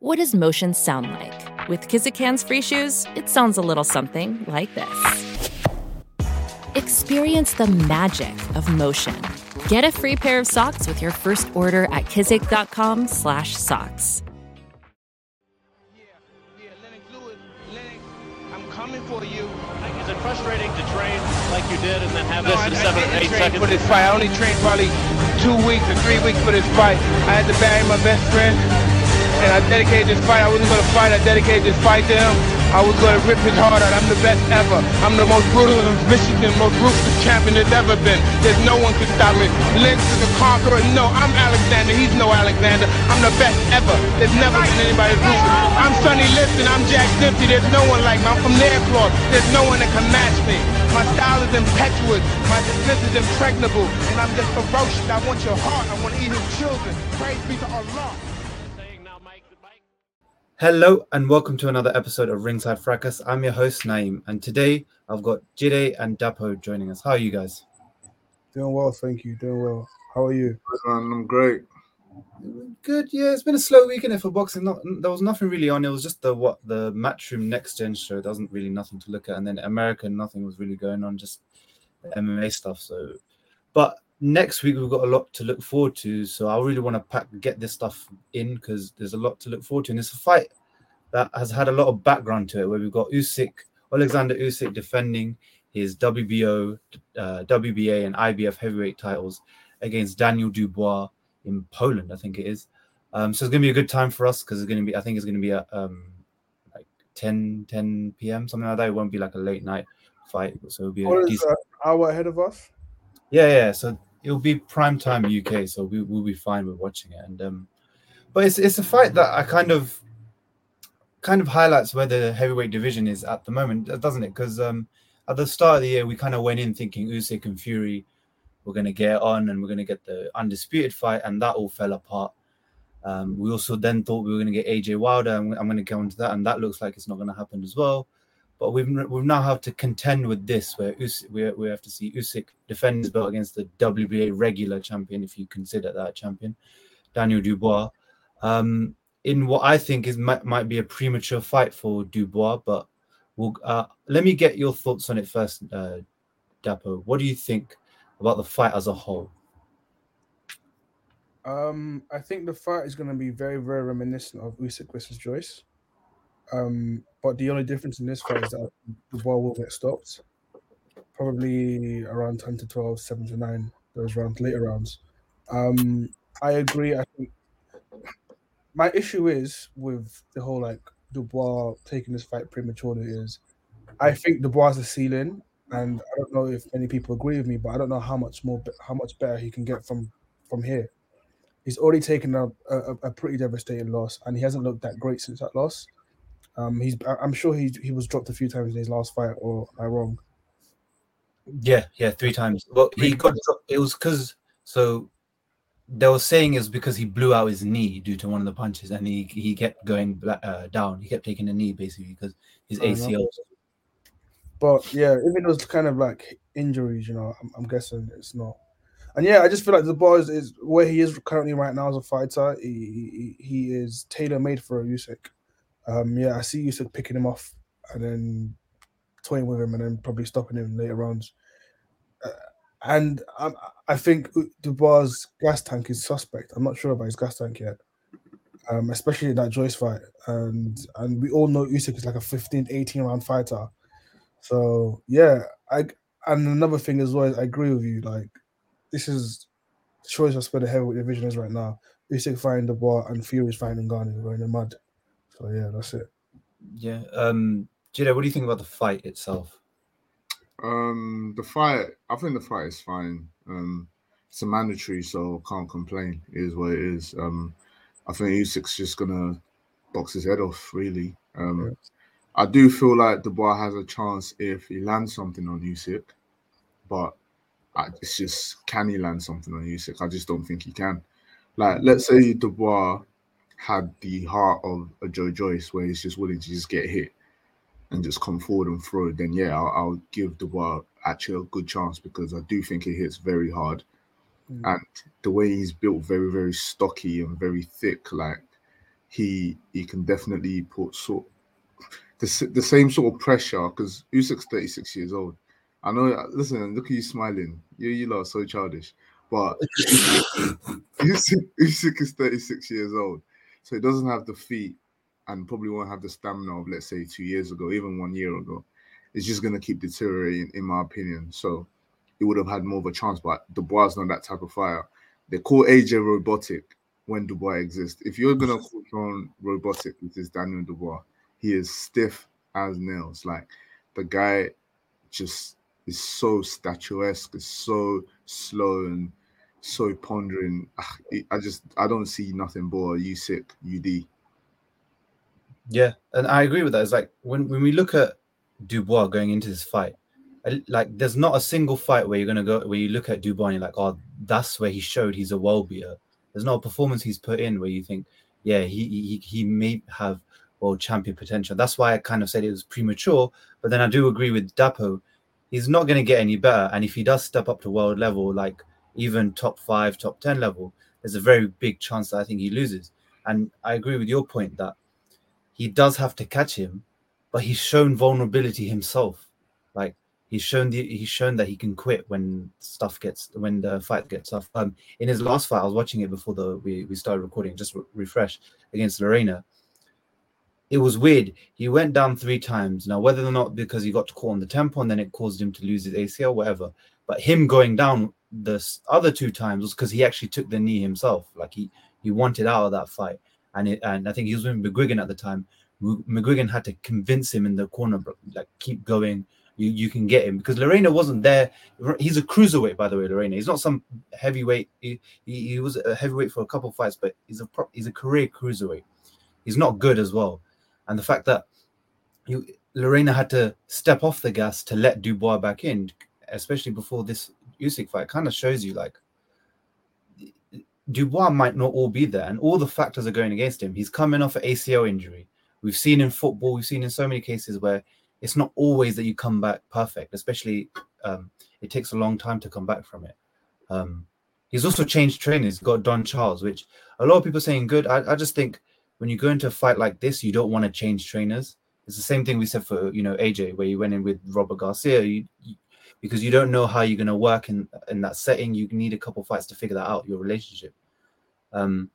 What does motion sound like? With Kizik hands-free shoes, it sounds a little something like this. Experience the magic of motion. Get a free pair of socks with your first order at kizik.com/socks. Yeah, yeah, Lennox Lewis, Lennox, I'm coming for you. Is it frustrating to train like you did and then have No, this I, in seven or didn't eight train seconds? for this fight. I only trained probably two weeks or three weeks for this fight. I had to bury my best friend, and I dedicated this fight. I wasn't gonna fight. I dedicated this fight to him. I was gonna rip his heart out. I'm the best ever. I'm the most brutal vicious and most ruthless champion there's ever been. There's no one can stop me. Lennox is a conqueror. No, I'm Alexander. He's no Alexander. I'm the best ever. There's never been anybody ruthless. I'm Sonny Liston. I'm Jack Dempsey. There's no one like me. I'm from Nairclaw. There's no one that can match me. My style is impetuous. My defense is impregnable. And I'm just ferocious. I want your heart. I want to eat your children. Praise be to Allah. Hello and welcome to another episode of Ringside Fracas. I'm your host Naeem, and today I've got Jide and Dapo joining us. How are you guys? Doing well, thank you. Doing well. How are you? I'm great. Good. Yeah, it's been a slow weekend for boxing. Not there was nothing really on. It was just the what the Matchroom Next Gen show. There wasn't really nothing to look at, and then American nothing was really going on. Just MMA stuff. So, but next week we've got a lot to look forward to. So I really want to pack get this stuff in because there's a lot to look forward to, and it's a fight that has had a lot of background to it. Where we've got Usyk, Alexander Usyk defending his WBO, uh, WBA, and IBF heavyweight titles against Daniel Dubois in Poland, I think it is. Um, so it's gonna be a good time for us because it's gonna be, I think it's gonna be at um, like 10, 10 p.m. something like that. It won't be like a late night fight, so it'll be a decent. an hour ahead of us? Yeah, yeah. So it'll be prime time UK, so we will be fine with watching it. And um, but it's it's a fight that I kind of kind of highlights where the heavyweight division is at the moment, doesn't it? Because um, at the start of the year, we kind of went in thinking Usyk and Fury were going to get on and we're going to get the undisputed fight, and that all fell apart. Um, we also then thought we were going to get AJ Wilder, and I'm going to go into that, and that looks like it's not going to happen as well. But we've we've now have to contend with this, where Us- we, we have to see Usyk defend his belt against the WBA regular champion, if you consider that champion, Daniel Dubois. Um, in what I think is might, might be a premature fight for Dubois, but we'll, uh, let me get your thoughts on it first, uh, Dapo. What do you think about the fight as a whole? Um, I think the fight is going to be very, very reminiscent of Usyk versus Joyce. Um, but the only difference in this fight is that Dubois will get stopped, probably around ten to 12, 7 to nine. Those rounds, later rounds. Um, I agree. I think my issue is with the whole like Dubois taking this fight prematurely is I think Dubois is the ceiling, and I don't know if many people agree with me, but I don't know how much more, how much better he can get from from here. He's already taken a, a, a pretty devastating loss, and he hasn't looked that great since that loss. Um, he's I'm sure he he was dropped a few times in his last fight, or am I wrong? Yeah, yeah, three times. Well, he got dropped. it was because so they were saying it's because he blew out his knee due to one of the punches, and he he kept going uh, down. He kept taking a knee basically because his ACL. But yeah, even those kind of like injuries, you know, I'm, I'm guessing it's not. And yeah, I just feel like the boy is, is where he is currently right now as a fighter. He he, he is tailor made for a Usyk. Um, yeah, I see you Usyk picking him off and then toying with him and then probably stopping him later rounds. Uh, and um, I think Dubois' gas tank is suspect. I'm not sure about his gas tank yet, um, especially in that Joyce fight. And and we all know Usyk is like a 15, 18 round fighter. So yeah, I and another thing as well, I agree with you. Like this is choice of where the heavyweight division is right now. Usyk fighting Dubois and Fury's fighting Ngannou. We're in the mud. So yeah, that's it. Yeah. Um, Jide, what do you think about the fight itself? Um, the fight, I think the fight is fine. Um, it's a mandatory, so can't complain. It is what it is. Um, I think Usyk's just gonna box his head off, really. Um, Yeah. I do feel like Dubois has a chance if he lands something on Usyk, but I, it's just can he land something on Usyk? I just don't think he can. Like, let's say Dubois had the heart of a Joe Joyce, where he's just willing to just get hit and just come forward and throw, then yeah, I'll, I'll give Dubois actually a good chance because I do think he hits very hard. Mm. And the way he's built, very, very stocky and very thick, like he he can definitely put sort the, the same sort of pressure because Usyk's 36 years old. I know. Listen, look at you smiling. You you lot are so childish. But Usyk, Usyk is 36 years old, so he doesn't have the feet and probably won't have the stamina of let's say two years ago, even one year ago. It's just gonna keep deteriorating, in my opinion. So he would have had more of a chance. But Dubois not that type of fire. They call AJ robotic when Dubois exists. If you're gonna call someone robotic, which is Daniel Dubois, he is stiff as nails. Like the guy just is so statuesque, is so slow and so pondering. I just I don't see nothing but Usyk UD. Yeah, and I agree with that. It's like when when we look at Dubois going into this fight, like there's not a single fight where you're gonna go where you look at Dubois and you're like, oh, that's where he showed he's a world beater. There's not a performance he's put in where you think, yeah, he he he may have world champion potential. That's why I kind of said it was premature. But then I do agree with Dapo. He's not going to get any better. And if he does step up to world level, like even top five, top 10 level, there's a very big chance that I think he loses. And I agree with your point that he does have to catch him, but he's shown vulnerability himself. Like he's shown the he's shown that he can quit when stuff gets when the fight gets tough. Um, in his last fight, I was watching it before the we, we started recording, just re- refresh against Lerena it was weird. He went down three times. Now, whether or not because he got caught on the tempo and then it caused him to lose his ACL, whatever. But him going down the other two times was because he actually took the knee himself. Like he he wanted out of that fight, and it, and I think he was with McGuigan at the time. McGuigan had to convince him in the corner, like keep going. You you can get him because Lerena wasn't there. He's a cruiserweight, by the way. Lerena. He's not some heavyweight. He, he, he was a heavyweight for a couple fights, but he's a pro, he's a career cruiserweight. He's not good as well and the fact that you, Lerena had to step off the gas to let Dubois back in, especially before this Usyk fight, kind of shows you like Dubois might not all be there, and all the factors are going against him. He's coming off an ACL injury. We've seen in football, we've seen in so many cases where it's not always that you come back perfect, especially um, it takes a long time to come back from it. Um, he's also changed trainers, got Don Charles, which a lot of people saying good. I, I just think when you go into a fight like this, you don't want to change trainers. It's the same thing we said for you know AJ, where you went in with Robert Garcia, you, because you don't know how you're going to work in in that setting. You need a couple fights to figure that out, your relationship. Um,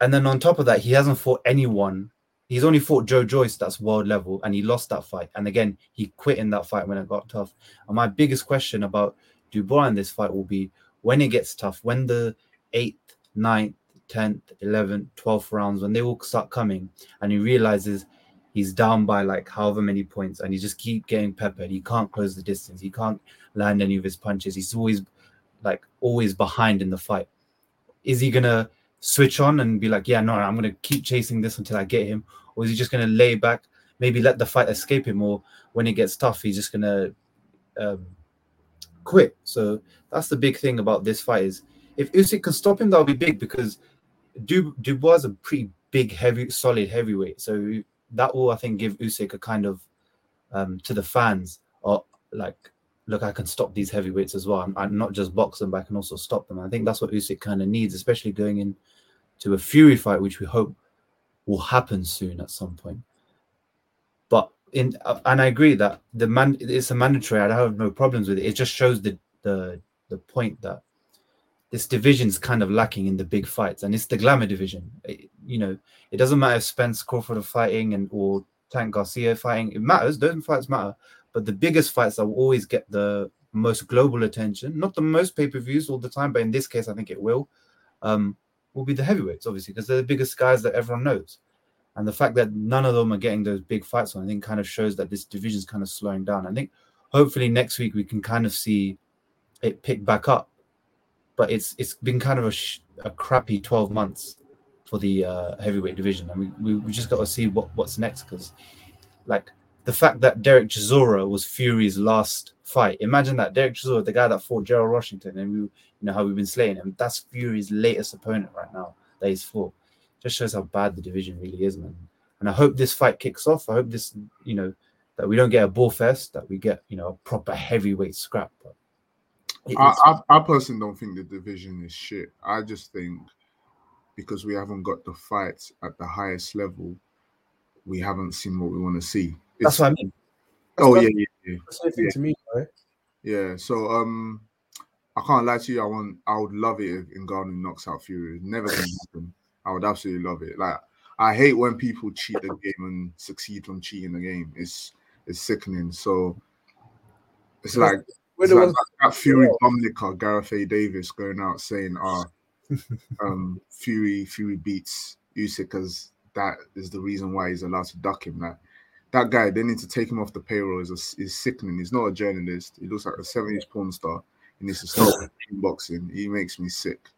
and then on top of that, he hasn't fought anyone. He's only fought Joe Joyce, that's world level, and he lost that fight. And again, he quit in that fight when it got tough. And my biggest question about Dubois in this fight will be when it gets tough, when the eighth, ninth, 10th, 11th, 12th rounds, when they all start coming and he realizes he's down by like however many points and he just keep getting peppered. He can't close the distance. He can't land any of his punches. He's always like always behind in the fight. Is he gonna switch on and be like, yeah, no, I'm gonna keep chasing this until I get him, or is he just gonna lay back, maybe let the fight escape him, or when it gets tough, he's just gonna um, quit. So that's the big thing about this fight is if Usyk can stop him, that'll be big because Du- Dubois is a pretty big, heavy, solid heavyweight. So that will, I think, give Usyk a kind of um, to the fans, or like, look, I can stop these heavyweights as well. I'm, I'm not just box them, but I can also stop them. I think that's what Usyk kind of needs, especially going into a Fury fight, which we hope will happen soon at some point. But in and I agree that the man it's a mandatory. I have no problems with it. It just shows the the the point that this division's kind of lacking in the big fights, and it's the glamour division. It, you know, it doesn't matter if Spence Crawford are fighting and or Tank Garcia fighting. It matters; those fights matter. But the biggest fights that will always get the most global attention, not the most pay per views all the time, but in this case, I think it will. Um, will be the heavyweights, obviously, because they're the biggest guys that everyone knows. And the fact that none of them are getting those big fights on, I think, kind of shows that this division is kind of slowing down. I think hopefully next week we can kind of see it pick back up but it's it's been kind of a, sh- a crappy 12 months for the uh, heavyweight division. I mean, we, we just got to see what, what's next because, like, the fact that Derek Chisora was Fury's last fight. Imagine that Derek Chisora, the guy that fought Gerald Washington, and we, you know how we've been slaying him. That's Fury's latest opponent right now that he's fought. Just shows how bad the division really is, man. And I hope this fight kicks off. I hope this, you know, that we don't get a bull fest, that we get, you know, a proper heavyweight scrap. But I, I, I, personally don't think the division is shit. I just think because we haven't got the fights at the highest level, we haven't seen what we want to see. That's what I mean. oh yeah, yeah, yeah. That's same thing Yeah. to me, right? Yeah, so um, I can't lie to you. I want, I would love it if Ngannou knocks out Fury. It's never gonna happen. I would absolutely love it. Like I hate when people cheat the game and succeed from cheating the game. It's it's sickening. So it's like it's like that, Fury bumlicker Gareth A. Davis going out saying, "Ah, um, Fury Fury beats Usyk because that is the reason why he's allowed to duck him." That that guy, they need to take him off the payroll. Is a, is sickening. He's not a journalist. He looks like a '70s porn star. He needs to stop boxing. He makes me sick.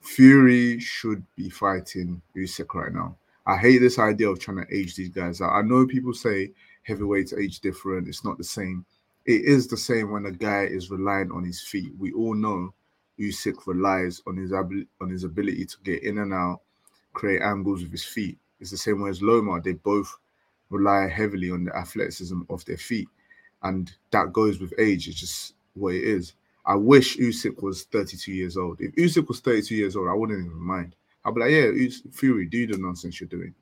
Fury should be fighting Usyk right now. I hate this idea of trying to age these guys out. I know people say heavyweights age different. It's not the same. It is the same when a guy is reliant on his feet. We all know Usyk relies on his ability on his ability to get in and out, create angles with his feet. It's the same way as Loma. They both rely heavily on the athleticism of their feet, and that goes with age. It's just what it is. I wish Usyk was 32 years old. If Usyk was 32 years old, I wouldn't even mind. I'd be like, yeah, Us- Fury, do the nonsense you're doing.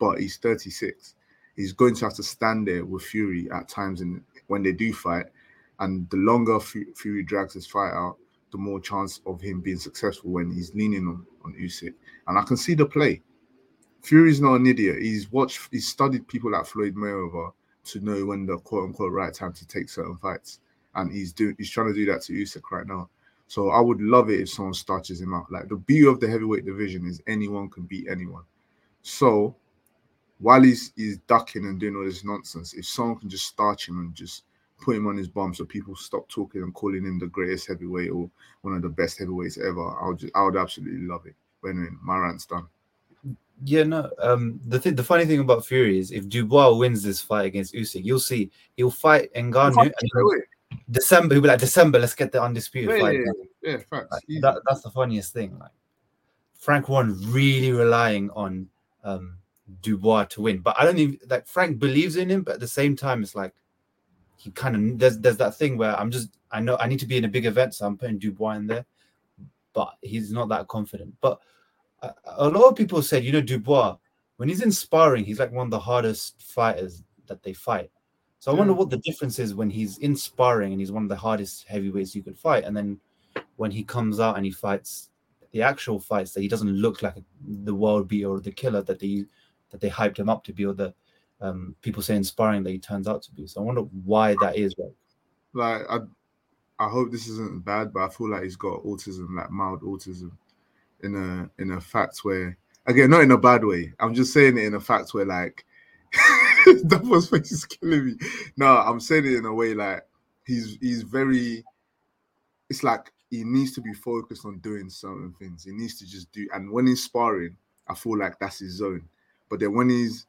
But he's 36. He's going to have to stand there with Fury at times in, when they do fight. And the longer Fu- Fury drags his fight out, the more chance of him being successful when he's leaning on, on Usyk. And I can see the play. Fury's not an idiot. He's watched, he's studied people like Floyd Mayweather to know when the quote unquote right time to take certain fights. And he's doing he's trying to do that to Usyk right now. So I would love it if someone starches him out. Like the beauty of the heavyweight division is anyone can beat anyone. So while he's he's ducking and doing all this nonsense, if someone can just starch him and just put him on his bum so people stop talking and calling him the greatest heavyweight or one of the best heavyweights ever, I would just I would absolutely love it. But anyway, my rant's done. Yeah, no. Um, the thing, the funny thing about Fury is if Dubois wins this fight against Usyk, you'll see he'll fight Ngannou. and Straight away. December, he'll be like December. Let's get the undisputed Yeah, fight. yeah, yeah, yeah, facts. Like, that, that's the funniest thing. Like Frank Warren really relying on um Dubois to win, but I don't even like Frank believes in him, but at the same time, it's like he kind of there's there's that thing where I'm just I know I need to be in a big event, so I'm putting Dubois in there, but he's not that confident. But a, a lot of people said, you know, Dubois when he's in sparring, he's like one of the hardest fighters that they fight. So I wonder mm. what the difference is when he's in sparring and he's one of the hardest heavyweights you could fight, and then when he comes out and he fights the actual fights that he doesn't look like the world beater or the killer that they that they hyped him up to be, or the um, people say inspiring that he turns out to be. So I wonder why that is. Like, like I I hope this isn't bad, but I feel like he's got autism, like mild autism, in a in a fact where again, not in a bad way. I'm just saying it in a fact where like that was face is killing me. No, I'm saying it in a way like he's he's very it's like he needs to be focused on doing certain things. He needs to just do and when he's sparring, I feel like that's his zone. But then when he's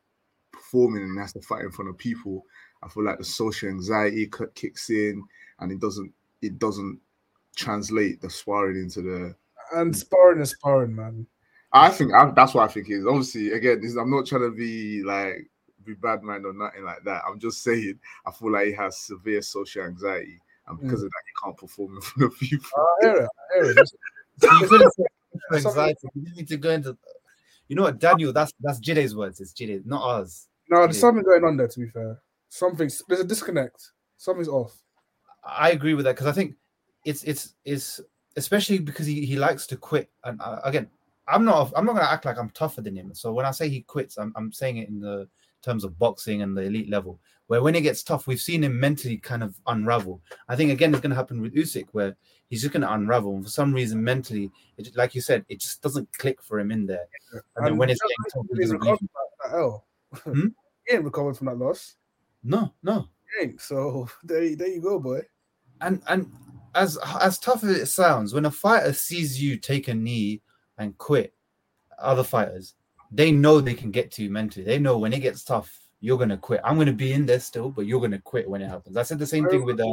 performing and has to fight in front of people, I feel like the social anxiety kicks in, and it doesn't it doesn't translate the sparring into the. And sparring is sparring, man. I think I, that's what I think is. Obviously, again, this, I'm not trying to be like be bad man or nothing like that. I'm just saying I feel like he has severe social anxiety, and mm. because of that, he can't perform in front of people. Oh, I hear it. I hear it. You couldn't anxiety. You need to go into. You know what, Daniel? That's that's Jide's words. It's Jide, not ours. No, there's something going on there. To be fair, something's there's a disconnect. Something's off. I agree with that because I think it's it's it's especially because he, he likes to quit. And uh, again, I'm not I'm not gonna act like I'm tougher than him. So when I say he quits, I'm I'm saying it in the terms of boxing and the elite level. Where when it gets tough, we've seen him mentally kind of unravel. I think again it's gonna happen with Usyk, where he's just gonna unravel. And for some reason, mentally, it, like you said, it just doesn't click for him in there. And, then And when it's getting tough, he doesn't believe from that. Hmm? He ain't recovered from that loss. No, no. So there, there you go, boy. and and as as tough as it sounds, when a fighter sees you take a knee and quit, other fighters they know they can get to you mentally. They know when it gets tough, you're gonna quit. I'm gonna be in there still, but you're gonna quit when it happens. I said the same thing with uh,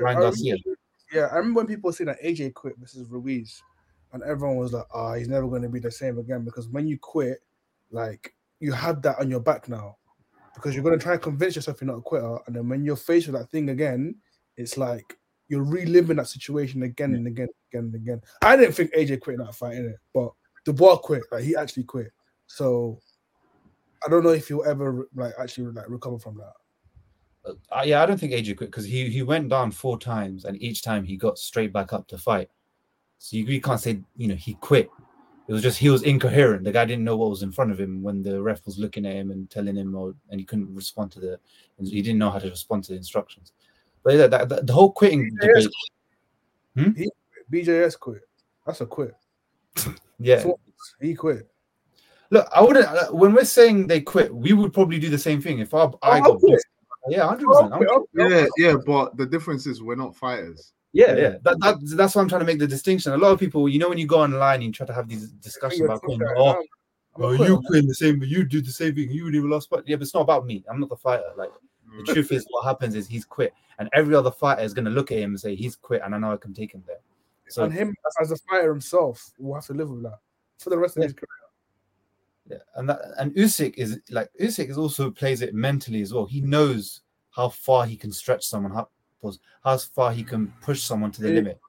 Ryan Garcia. Yeah, I remember when people say that AJ quit versus Ruiz, and everyone was like, "Ah, he's never going to be the same again." Because when you quit, like you have that on your back now, because you're going to try and convince yourself you're not a quitter, and then when you're faced with that thing again, it's like you're reliving that situation again and again, again and again. I didn't think AJ quit in that fight, innit? but Dubois quit. Like he actually quit. So I don't know if he'll ever like actually like recover from that. Uh, yeah, I don't think AJ quit because he he went down four times and each time he got straight back up to fight. So you, you can't say you know he quit. It was just he was incoherent. The guy didn't know what was in front of him when the ref was looking at him and telling him, or, and he couldn't respond to the. He didn't know how to respond to the instructions. But yeah, that, that, the whole quitting BJS debate. He BJS quit. That's a quit. Yeah, So, he quit. Look, I wouldn't. uh, When we're saying they quit, we would probably do the same thing if our, I I'll got quit. Yeah, hundred percent. quit, I'll quit. Yeah, yeah, but the difference is we're not fighters. Yeah, yeah. That, that that's why I'm trying to make the distinction. A lot of people, you know, when you go online and you try to have these discussions about, quitting, right oh, now. Oh, you quitting the same, you do the same thing. You would even lost, but yeah, but it's not about me. I'm not the fighter. Like the truth is, what happens is he's quit, and every other fighter is gonna look at him and say he's quit, and I know I can take him there. So and him as a fighter himself will have to live with that for the rest of Yeah. his career. Yeah, and that and Usyk is like Usyk is also plays it mentally as well. He knows how far he can stretch someone, how, pause, how far he can push someone to the Yeah. limit.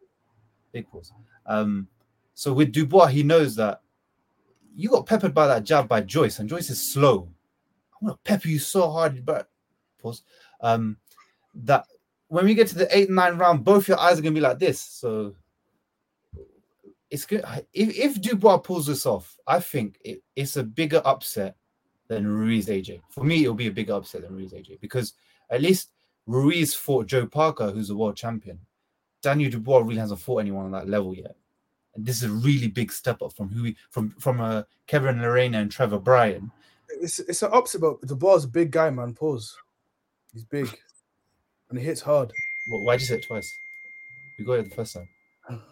Big pause. Um, so with Dubois, he knows that you got peppered by that jab by Joyce, and Joyce is slow. I'm gonna pepper you so hard, but pause. Um, that when we get to the eight nine round, both your eyes are gonna be like this. So it's good. If, if Dubois pulls this off, I think it, it's a bigger upset than Ruiz AJ. For me, it'll be a bigger upset than Ruiz AJ because at least Ruiz fought Joe Parker, who's a world champion. Daniel Dubois really hasn't fought anyone on that level yet. And this is a really big step up from who we from from uh, Kevin Lerena and Trevor Bryan. It's it's an upset, but Dubois's a big guy, man. Pause. He's big, and he hits hard. Wh- Why'd you say it twice? We got it the first time.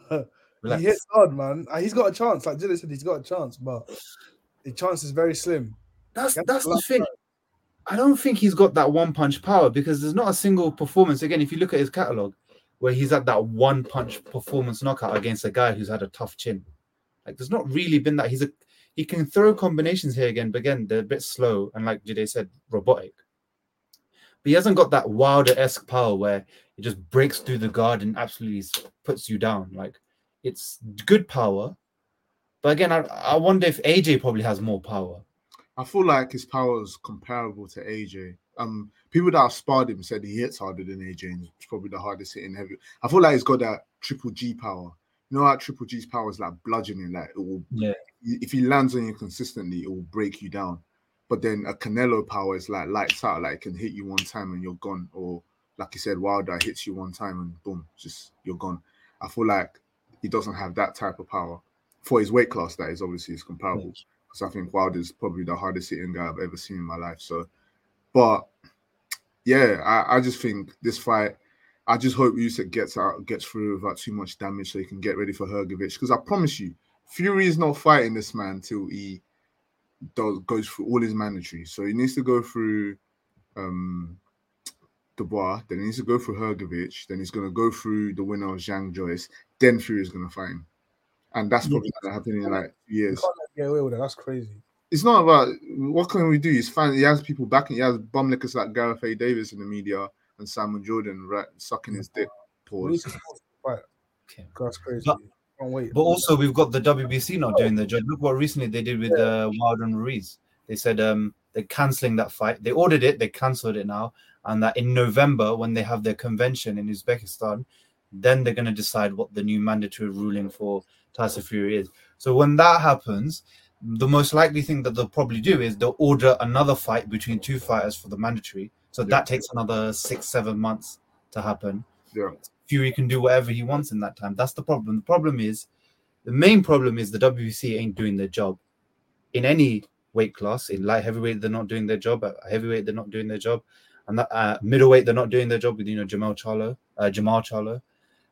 Relax. He hits hard, man. Uh, He's got a chance. Like Dylan said, he's got a chance, but the chance is very slim. That's that's the last thing. I don't think he's got that one punch power because there's not a single performance. Again, if you look at his catalog, where he's had that one punch performance knockout against a guy who's had a tough chin, like there's not really been that. He's a he can throw combinations here again, but again they're a bit slow and like Jide said, robotic. But he hasn't got that Wilder esque power where it just breaks through the guard and absolutely puts you down. Like it's good power, but again, I I wonder if AJ probably has more power. I feel like his power is comparable to AJ. Um, people that have sparred him said he hits harder than AJ, and it's probably the hardest hitting heavy. I feel like he's got that triple G power. You know, how triple G's power is like bludgeoning, like it will. Yeah. If he lands on you consistently, it will break you down. But then a Canelo power is like lights out, like it can hit you one time and you're gone, or like you said, Wilder hits you one time and boom, just you're gone. I feel like he doesn't have that type of power for his weight class. That is obviously is comparable because I think Wilder's probably the hardest hitting guy I've ever seen in my life. So, but yeah, I, I just think this fight, I just hope Usyk gets out, gets through without too much damage, so he can get ready for Hrgovic. Because I promise you, Fury is not fighting this man till he does goes through all his mandatory. So he needs to go through um Dubois, then he needs to go through Hrgovic, then he's gonna go through the winner of Zhang Joyce, then Fury is gonna fight him. And that's probably gonna happen in like years can't let get away with that. That's crazy. it's not about what can we do. He's fine. He has people backing. He has bum lickers like Gareth A. Davis in the media and Simon Jordan right sucking his dick. We Pause. to fight. Okay. That's crazy. But- wait. But also, we've got the WBC not doing their job. Look what recently they did with uh, Wilder and Ruiz. They said um, they're canceling that fight. They ordered it, they cancelled it now, and that in November, when they have their convention in Uzbekistan, then they're going to decide what the new mandatory ruling for Tyson Fury is. So when that happens, the most likely thing that they'll probably do is they'll order another fight between two fighters for the mandatory. So Yeah. that takes another six, seven months to happen. Yeah. Fury can do whatever he wants in that time. That's the problem. The problem is, the main problem is the WBC ain't doing their job in any weight class. In light heavyweight, they're not doing their job. At heavyweight, they're not doing their job, and that, uh, middleweight, they're not doing their job with you know Jermall Charlo, uh, Jermall Charlo,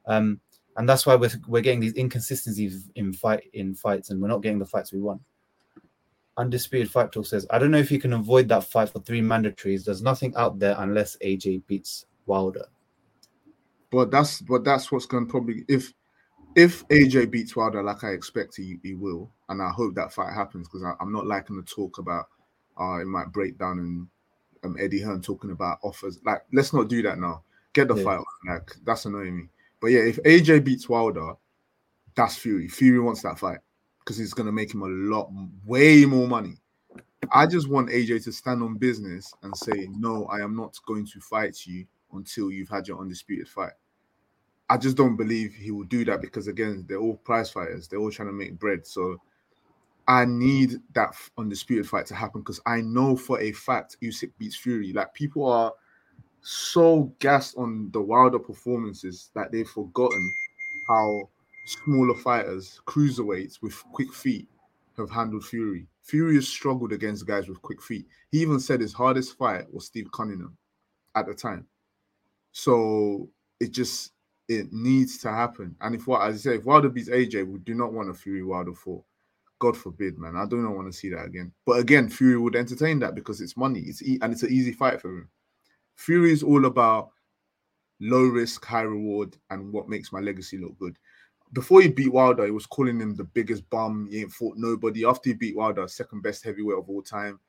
um, and that's why we're we're getting these inconsistencies in fight in fights, and we're not getting the fights we want. Undisputed Fight Talk says, I don't know if you can avoid that fight for three mandatories. There's nothing out there unless AJ beats Wilder. But that's but that's what's going to probably if if AJ beats Wilder like I expect he, he will, and I hope that fight happens because I'm not liking the talk about uh it might break down and um, Eddie Hearn talking about offers. Like, let's not do that now. Get the Yeah. fight. Like, that's annoying me. But yeah, if AJ beats Wilder, that's Fury. Fury wants that fight because it's going to make him a lot, way more money. I just want AJ to stand on business and say, no, I am not going to fight you until you've had your undisputed fight. I just don't believe he will do that because again, they're all prize fighters. They're all trying to make bread. So I need that undisputed fight to happen because I know for a fact Usyk beats Fury. Like people are so gassed on the Wilder performances that they've forgotten how smaller fighters, cruiserweights with quick feet, have handled Fury. Fury has struggled against guys with quick feet. He even said his hardest fight was Steve Cunningham at the time. So it just it needs to happen. And if what as I say, if Wilder beats AJ, we do not want a Fury Wilder for. God forbid, man. I do not want to see that again. But again, Fury would entertain that because it's money. It's e- and it's an easy fight for him. Fury is all about low risk, high reward, and what makes my legacy look good. Before he beat Wilder, he was calling him the biggest bum. He ain't fought nobody. After he beat Wilder, second best heavyweight of all time,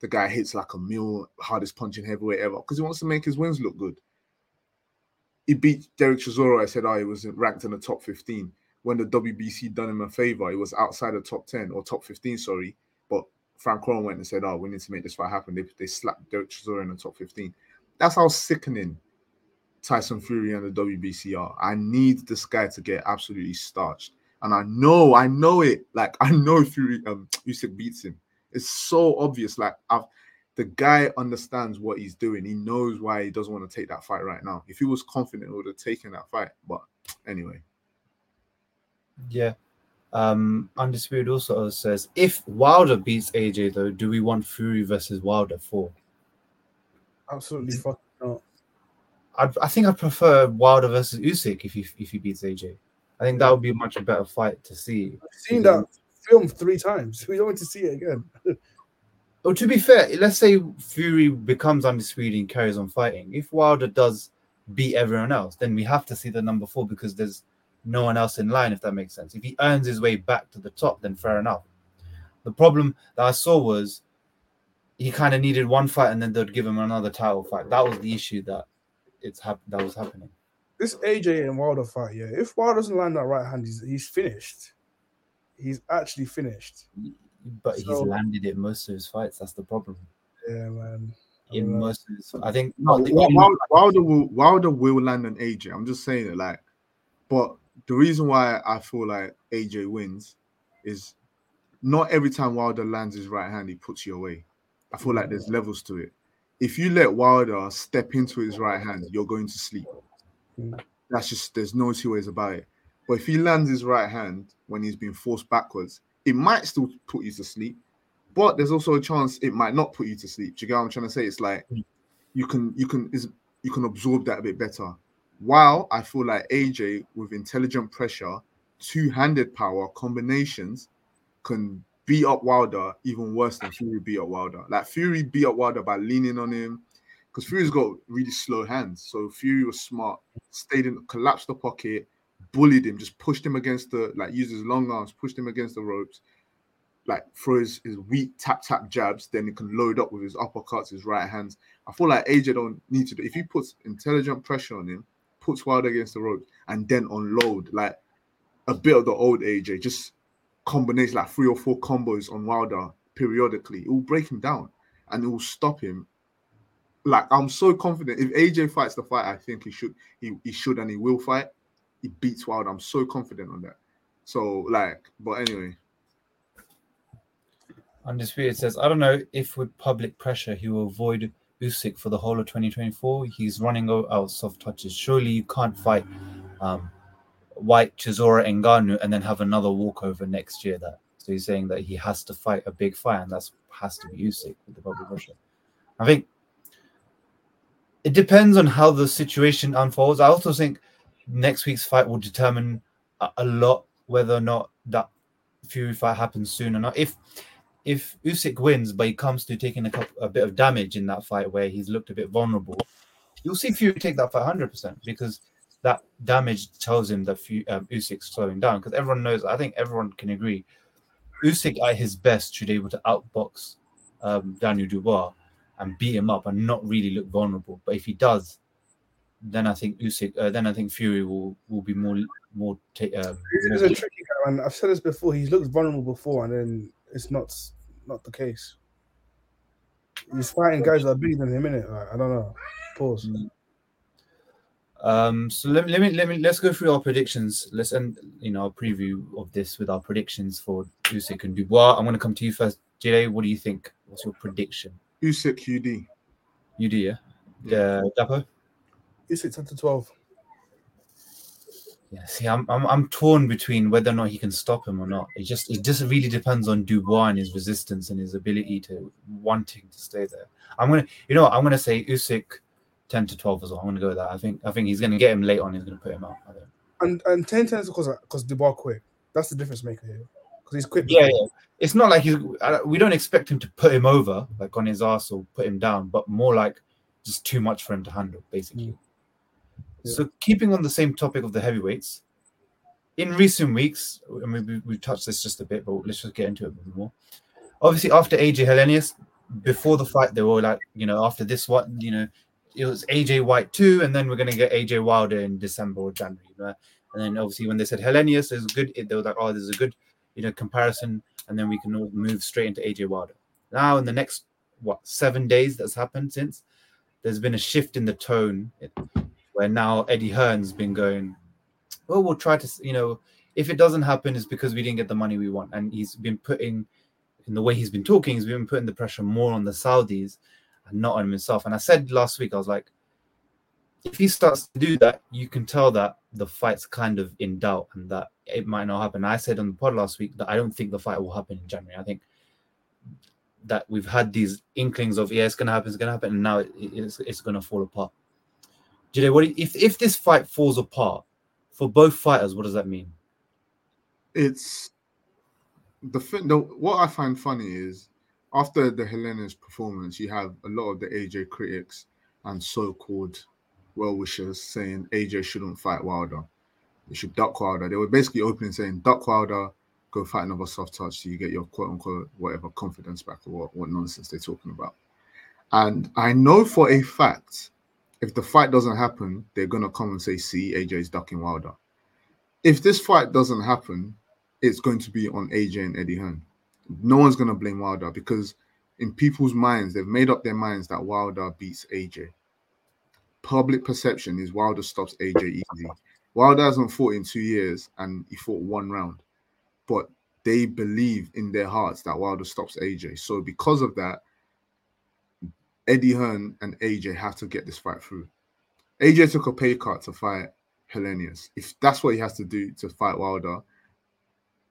the guy hits like a mule, hardest punching heavyweight ever because he wants to make his wins look good. He beat Derek Chisora. I said, oh, he was ranked in the top 15. When the WBC done him a favor, he was outside the top 10 or top 15, sorry. But Frank Warren went and said, oh, we need to make this fight happen. They, they slapped Derek Chisora in the top 15. That's how sickening Tyson Fury and the WBC are. I need this guy to get absolutely starched. And I know, I know it. Like I know Fury um Usyk beats him. It's so obvious. Like I've the guy understands what he's doing. He knows why he doesn't want to take that fight right now. If he was confident, he would have taken that fight. But anyway. Yeah. Um, Undisputed also says if Wilder beats AJ though, do we want Fury versus Wilder for? Absolutely fucking not. I, I think I'd prefer Wilder versus Usyk if he if he beats AJ. I think that would be a much better fight to see. I've seen that film three times. We don't want to see it again. Well, to be fair, let's say Fury becomes undisputed and carries on fighting. If Wilder does beat everyone else, then we have to see the number four because there's no one else in line, if that makes sense. If he earns his way back to the top, then fair enough. The problem that I saw was he kind of needed one fight and then they'd give him another title fight. That was the issue that it's hap- that was happening. This AJ and Wilder fight, yeah. If Wilder doesn't land that right hand, he's he's finished. He's actually finished. But he's landed it most of his fights. That's the problem. Yeah, man. In Alright. most of his, I think No, not the Wil- Wilder, Wilder will Wilder will land an AJ. I'm just saying it like, but the reason why I feel like AJ wins is not every time Wilder lands his right hand, he puts you away. I feel like there's levels to it. If you let Wilder step into his right hand, you're going to sleep. That's just there's no two ways about it. But if he lands his right hand when he's been forced backwards, it might still put you to sleep. But there's also a chance it might not put you to sleep. Do you get what I'm trying to say? It's like you can you can you can absorb that a bit better. While I feel like AJ with intelligent pressure, two-handed power combinations can beat up Wilder even worse than Fury beat up Wilder. Like Fury beat up Wilder by leaning on him because Fury's got really slow hands. So Fury was smart, stayed in, collapsed the pocket, bullied him, just pushed him against the like used his long arms, pushed him against the ropes, like throw his, his weak tap tap jabs, then he can load up with his uppercuts, his right hands. I feel like AJ don't need to do if he puts intelligent pressure on him, puts Wilder against the ropes, and then unload like a bit of the old AJ, just combination like three or four combos on Wilder periodically, it will break him down and it will stop him. Like I'm so confident if AJ fights the fight, I think he should he, he should and he will fight. He beats Wilder. I'm so confident on that. So like, but anyway, Undisputed says, I don't know if with public pressure he will avoid Usyk for the whole of 2024. He's running out soft touches. Surely you can't fight um, White, Chisora and Ngannou and then have another walkover next year. That so he's saying that he has to fight a big fight, and that's has to be Usyk with the public pressure. I think it depends on how the situation unfolds. I also think next week's fight will determine a, a lot whether or not that Fury fight happens soon or not. If if Usyk wins, but he comes to taking a, couple, a bit of damage in that fight where he's looked a bit vulnerable, you'll see Fury take that fight 100% because that damage tells him that um, Usyk's slowing down. Because everyone knows, I think everyone can agree, Usyk at his best should be able to outbox um, Daniel Dubois and beat him up and not really look vulnerable. But if he does, then I think Usyk, uh, then I think Fury will will be more more. Ta- uh, He's a tricky guy, and I've said this before. He's looked vulnerable before, and then it's not not the case. He's fighting guys that are bigger than him, innit? Like, I don't know. Pause. Mm. Um, so let, let me let me let's go through our predictions. Let's end you know our preview of this with our predictions for Usyk and Dubois. I'm going to come to you first, Jay. What do you think? What's your prediction? Usyk UD. UD, do, yeah. Yeah, Dapo. Usyk ten to twelve. Yeah, see, I'm, I'm I'm torn between whether or not he can stop him or not. It just it just really depends on Dubois and his resistance and his ability to wanting to stay there. I'm gonna, you know, I'm gonna say Usyk ten to twelve as well. I'm gonna go with that. I think I think he's gonna get him late on. He's gonna put him out. And and 10 10 is because because uh, Dubois quick. That's the difference maker here. Because he's quick. Yeah, yeah. It's not like he's. We don't expect him to put him over like on his ass or put him down, but more like just too much for him to handle, basically. Yeah. So keeping on the same topic of the heavyweights, in recent weeks, I mean, we, we touched this just a bit, but let's just get into it a bit more. Obviously, after AJ Helenius, before the fight, they were like, you know, after this one, you know, it was AJ White two, and then we're gonna get AJ Wilder in December or January. And then obviously when they said Helenius is good, it, they were like, oh, there's a good, you know, comparison, and then we can all move straight into AJ Wilder. Now in the next what seven days that's happened since, there's been a shift in the tone, where now Eddie Hearn's been going, well, we'll try to, you know, if it doesn't happen, it's because we didn't get the money we want, and he's been putting, in the way he's been talking, he's been putting the pressure more on the Saudis and not on himself. And I said last week, I was like, if he starts to do that, you can tell that the fight's kind of in doubt and that it might not happen. I said on the pod last week that I don't think the fight will happen in January. I think that we've had these inklings of yeah, it's gonna happen, it's gonna happen, and now it, it's it's gonna fall apart. Jide, what if if this fight falls apart for both fighters? What does that mean? it's the, the what I find funny is after the Helenius performance, you have a lot of the AJ critics and so-called well wishers saying AJ shouldn't fight Wilder. They should duck Wilder. They were basically opening saying duck Wilder, go fight another soft touch so you get your quote unquote whatever confidence back or what, what nonsense they're talking about. And I know for a fact if the fight doesn't happen, they're gonna come and say, see, AJ's ducking Wilder. If this fight doesn't happen, it's going to be on AJ and Eddie Hearn. No one's to blame Wilder because in people's minds, they've made up their minds that Wilder beats AJ. Public perception is Wilder stops AJ easy. Wilder hasn't fought in two years and he fought one round, but they believe in their hearts that Wilder stops AJ. So because of that, Eddie Hearn and AJ have to get this fight through. AJ took a pay cut to fight Helenius. If that's what he has to do to fight Wilder,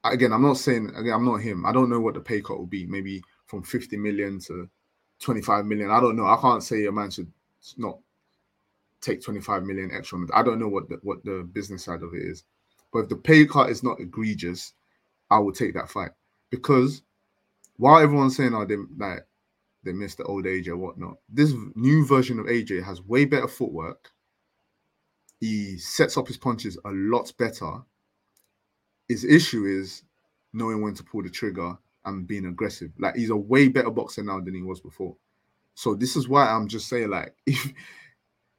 again, I'm not saying again, I'm not him. I don't know what the pay cut will be. Maybe from 50 million to 25 million. I don't know. I can't say a man should not take 25 million extra. I don't know what the, what the business side of it is. But if the pay cut is not egregious, I will take that fight because while everyone's saying, "Oh, they like they missed the old AJ or whatnot," this new version of AJ has way better footwork. He sets up his punches a lot better his issue is knowing when to pull the trigger and being aggressive. Like he's a way better boxer now than he was before. So this is why I'm just saying, like, if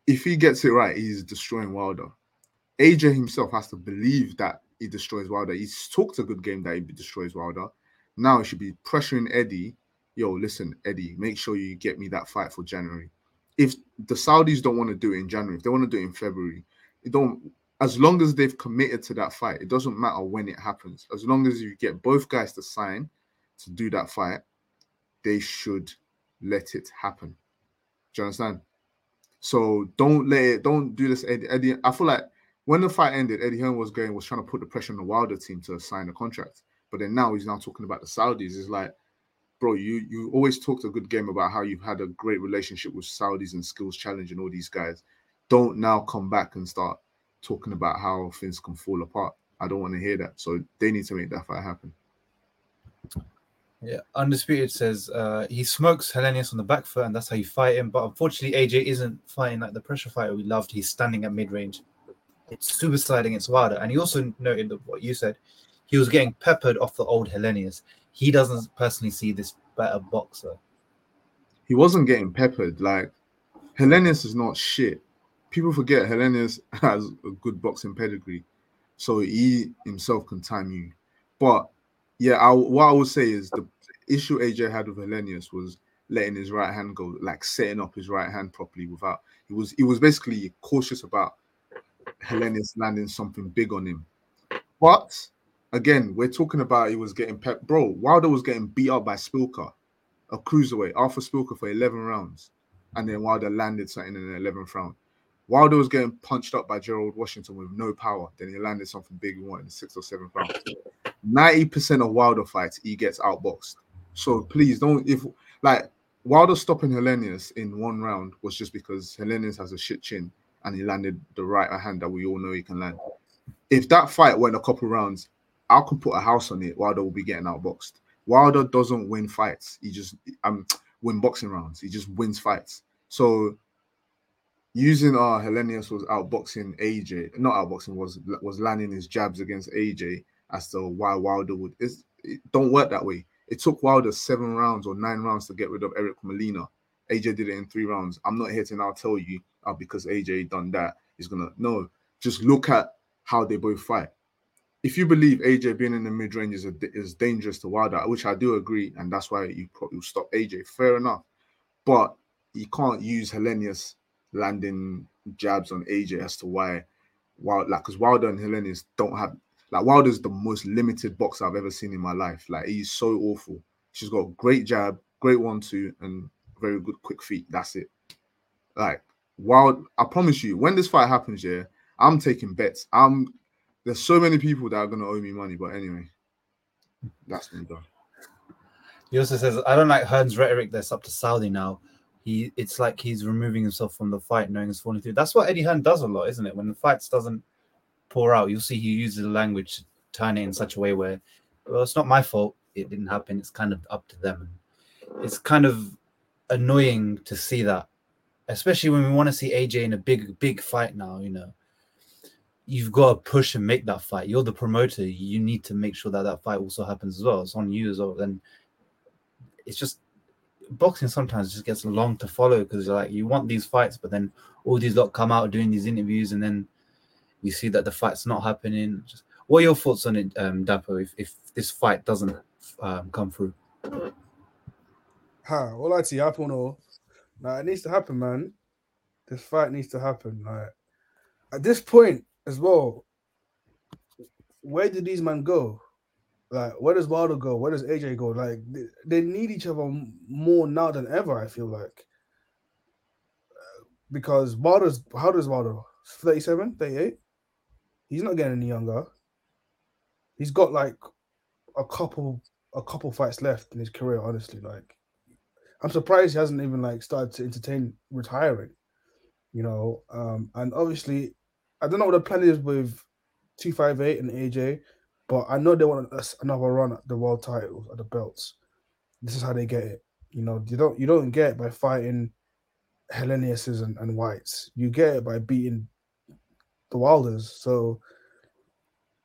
if he gets it right, he's destroying Wilder. AJ himself has to believe that he destroys Wilder. He's talked a good game that he destroys Wilder. Now he should be pressuring Eddie. Yo, listen, Eddie, make sure you get me that fight for January. If the Saudis don't want to do it in January, if they want to do it in February, it don't as long as they've committed to that fight, it doesn't matter when it happens. As long as you get both guys to sign to do that fight, they should let it happen. Do you understand? So don't let it, don't do this. Eddie, Eddie, I feel like when the fight ended, Eddie Hearn was going, was trying to put the pressure on the Wilder team to sign a contract. But then now he's now talking about the Saudis. It's like, bro, you you always talked a good game about how you've had a great relationship with Saudis and Skills Challenge and all these guys. Don't now come back and start talking about how things can fall apart. I don't want to hear that. So they need to make that fight happen. Yeah, Undisputed says uh, he smokes Helenius on the back foot, and that's how you fight him. But unfortunately, AJ isn't fighting like the pressure fighter we loved. He's standing at mid range. It's suicide against Wilder. And he also noted that what you said, he was getting peppered off the old Helenius. He doesn't personally see this better boxer. He wasn't getting peppered. Like Helenius is not shit. People forget Helenius has a good boxing pedigree, so he himself can time you. But yeah, I, what I would say is the issue AJ had with Helenius was letting his right hand go, like setting up his right hand properly without. He was he was basically cautious about Helenius landing something big on him. But again, we're talking about he was getting pep. Bro, Wilder was getting beat up by Szpilka, a cruiserweight, Artur Szpilka for 11 rounds. And then Wilder landed something in the 11th round. Wilder was getting punched up by Gerald Washington with no power. Then he landed something big won in the sixth or seventh round. 90% of Wilder fights, he gets outboxed. So please don't, if like Wilder stopping Helenius in one round was just because Helenius has a shit chin and he landed the right hand that we all know he can land. If that fight went a couple rounds, I could put a house on it. Wilder will be getting outboxed. Wilder doesn't win fights. He just um win boxing rounds. He just wins fights. So using uh Helenius was outboxing AJ, not outboxing was was landing his jabs against AJ as to why Wilder would is it don't work that way. It took Wilder seven rounds or nine rounds to get rid of Eric Molina. AJ did it in three rounds. I'm not here to now tell you uh, because AJ done that. He's gonna no. Just look at how they both fight. If you believe AJ being in the mid range is a, is dangerous to Wilder, which I do agree, and that's why you probably stop AJ. Fair enough, but you can't use Helenius landing jabs on AJ as to why Wild like because Wilder and Helenius don't have like Wilder's the most limited boxer I've ever seen in my life. Like he's so awful. She's got great jab, great one two, and very good quick feet. That's it. Like Wild, I promise you, when this fight happens, yeah, I'm taking bets. I'm there's so many people that are gonna owe me money, but anyway, that's me done. He also says, I don't like Hearn's rhetoric that's up to Saudi now. He it's like he's removing himself from the fight, knowing it's falling through. That's what Eddie Hearn does a lot, isn't it? When the fights doesn't pour out, you'll see he uses the language to turn it in such a way where, well, it's not my fault. It didn't happen. It's kind of up to them. It's kind of annoying to see that, especially when we want to see AJ in a big, big fight now. You know, you've got to push and make that fight. You're the promoter. You need to make sure that that fight also happens as well. It's on you as well. Then it's just boxing sometimes just gets long to follow because like you want these fights, but then all these lot come out doing these interviews, and then you see that the fight's not happening. Just what are your thoughts on it, um, Dapo? If if this fight doesn't um, come through, Ha, all I don't know. like it needs to happen, man. This fight needs to happen. Like at this point as well, where did these men go? Like, where does Wilder go? Where does AJ go? Like, they, they need each other more now than ever. I feel like because Wilder's how does Wilder 37, 38? He's not getting any younger. He's got like a couple a couple fights left in his career. Honestly, like I'm surprised he hasn't even like started to entertain retiring. You know, um, and obviously, I don't know what the plan is with 258 and AJ, but I know they want another run at the world titles at the belts. This is how they get it. You know, you don't you don't get it by fighting Helleniuses and, and Whites. You get it by beating the Wilders. So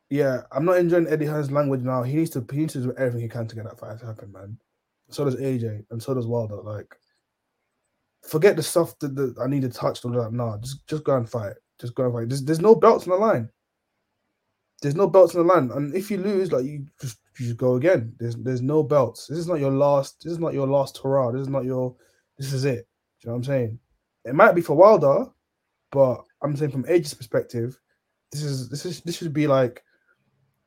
yeah, I'm not enjoying Eddie Hearn's language now. He needs to he needs to do everything he can to get that fight to happen, man. So does AJ and so does Wilder. Like, forget the stuff that, that I need to touch on that. No, just just go and fight. Just go and fight. There's, there's no belts on the line. There's no belts on the line, and if you lose, like you just you go again. There's there's no belts. This is not your last. This is not your last hurrah. This is not your. This is it. Do you know what I'm saying? It might be for Wilder, but I'm saying from AJ's perspective, this is this is this should be like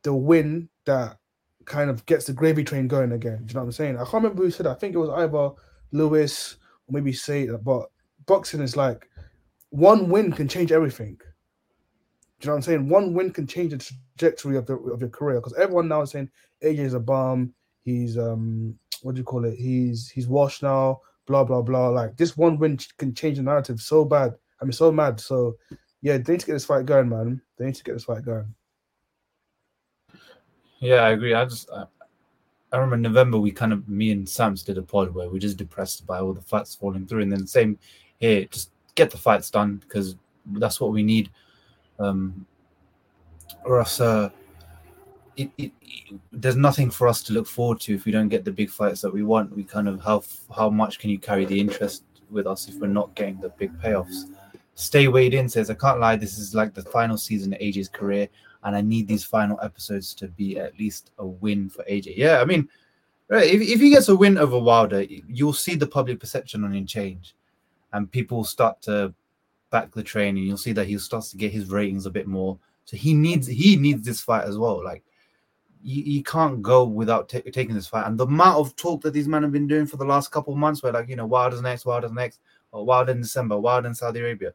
the win that kind of gets the gravy train going again. Do you know what I'm saying? I can't remember who said that. I think it was either Lewis or maybe say but boxing is like one win can change everything. You know what I'm saying? One win can change the trajectory of, the, of your career because everyone now is saying AJ is a bum. He's um, what do you call it? He's he's washed now. Blah blah blah. Like this one win can change the narrative so bad. I mean, so mad. So yeah, they need to get this fight going, man. They need to get this fight going. yeah, I agree. I just I, I remember November we kind of me and Sams did a pod where we're just depressed by all the fights falling through, and then same here, just get the fights done because that's what we need. Um, or else, uh, it, it, it- there's nothing for us to look forward to if we don't get the big fights that we want. We kind of how how much can you carry the interest with us if we're not getting the big payoffs? stay weighed in says, I can't lie, this is like the final season of AJ's career, and I need these final episodes to be at least a win for AJ. Yeah, I mean, if, if he gets a win over Wilder, you'll see the public perception on him change, and people start to back the train, and you'll see that he starts to get his ratings a bit more. So he needs he needs this fight as well. Like you, you can't go without t- taking this fight. And the amount of talk that these men have been doing for the last couple of months, where like you know, Wilder's next, Wilder's next, or Wilder in December, Wilder in Saudi Arabia,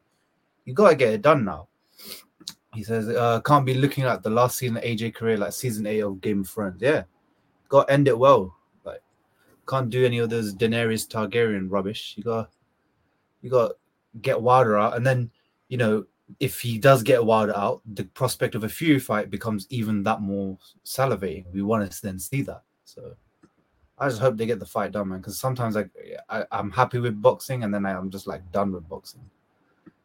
you gotta get it done now. He says, uh, can't be looking at the last season of AJ career like season eight of Game of Thrones. Yeah, got to end it well. Like, can't do any of those Daenerys Targaryen rubbish. You got, you got get Wilder out, and then you know if he does get Wilder out, the prospect of a Fury fight becomes even that more salivating. We want to then see that. So I just hope they get the fight done, man. Because sometimes like I, I'm happy with boxing, and then I, I'm just like done with boxing.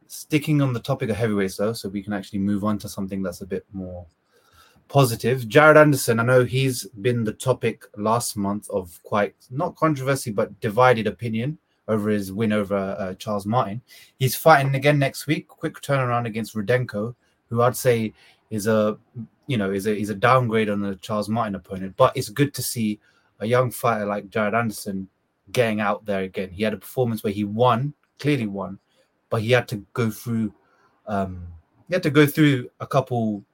Sticking on the topic of heavyweights though, so we can actually move on to something that's a bit more positive. Jared Anderson, I know he's been the topic last month of quite not controversy but divided opinion over his win over uh, Charles Martin. He's fighting again next week. Quick turnaround against Rudenko, who I'd say is a you know is a is a downgrade on the Charles Martin opponent. But it's good to see a young fighter like Jared Anderson getting out there again. He had a performance where he won, clearly won, but he had to go through um he had to go through a couple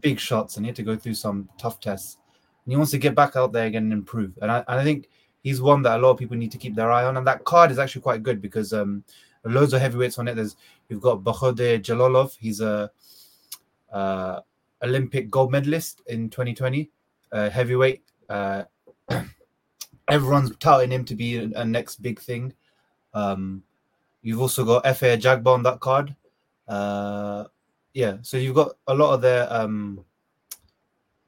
big shots and he had to go through some tough tests. And he wants to get back out there again and improve. And I, I think he's one that a lot of people need to keep their eye on. And that card is actually quite good because um, loads of heavyweights on it. There's you've got Bakhodir Jalolov. He's a uh, Olympic gold medalist in 2020, uh, heavyweight. Uh, everyone's touting him to be a, a next big thing. Um, you've also got Efe Ajagba on that card. Uh, yeah, so you've got a lot of their um,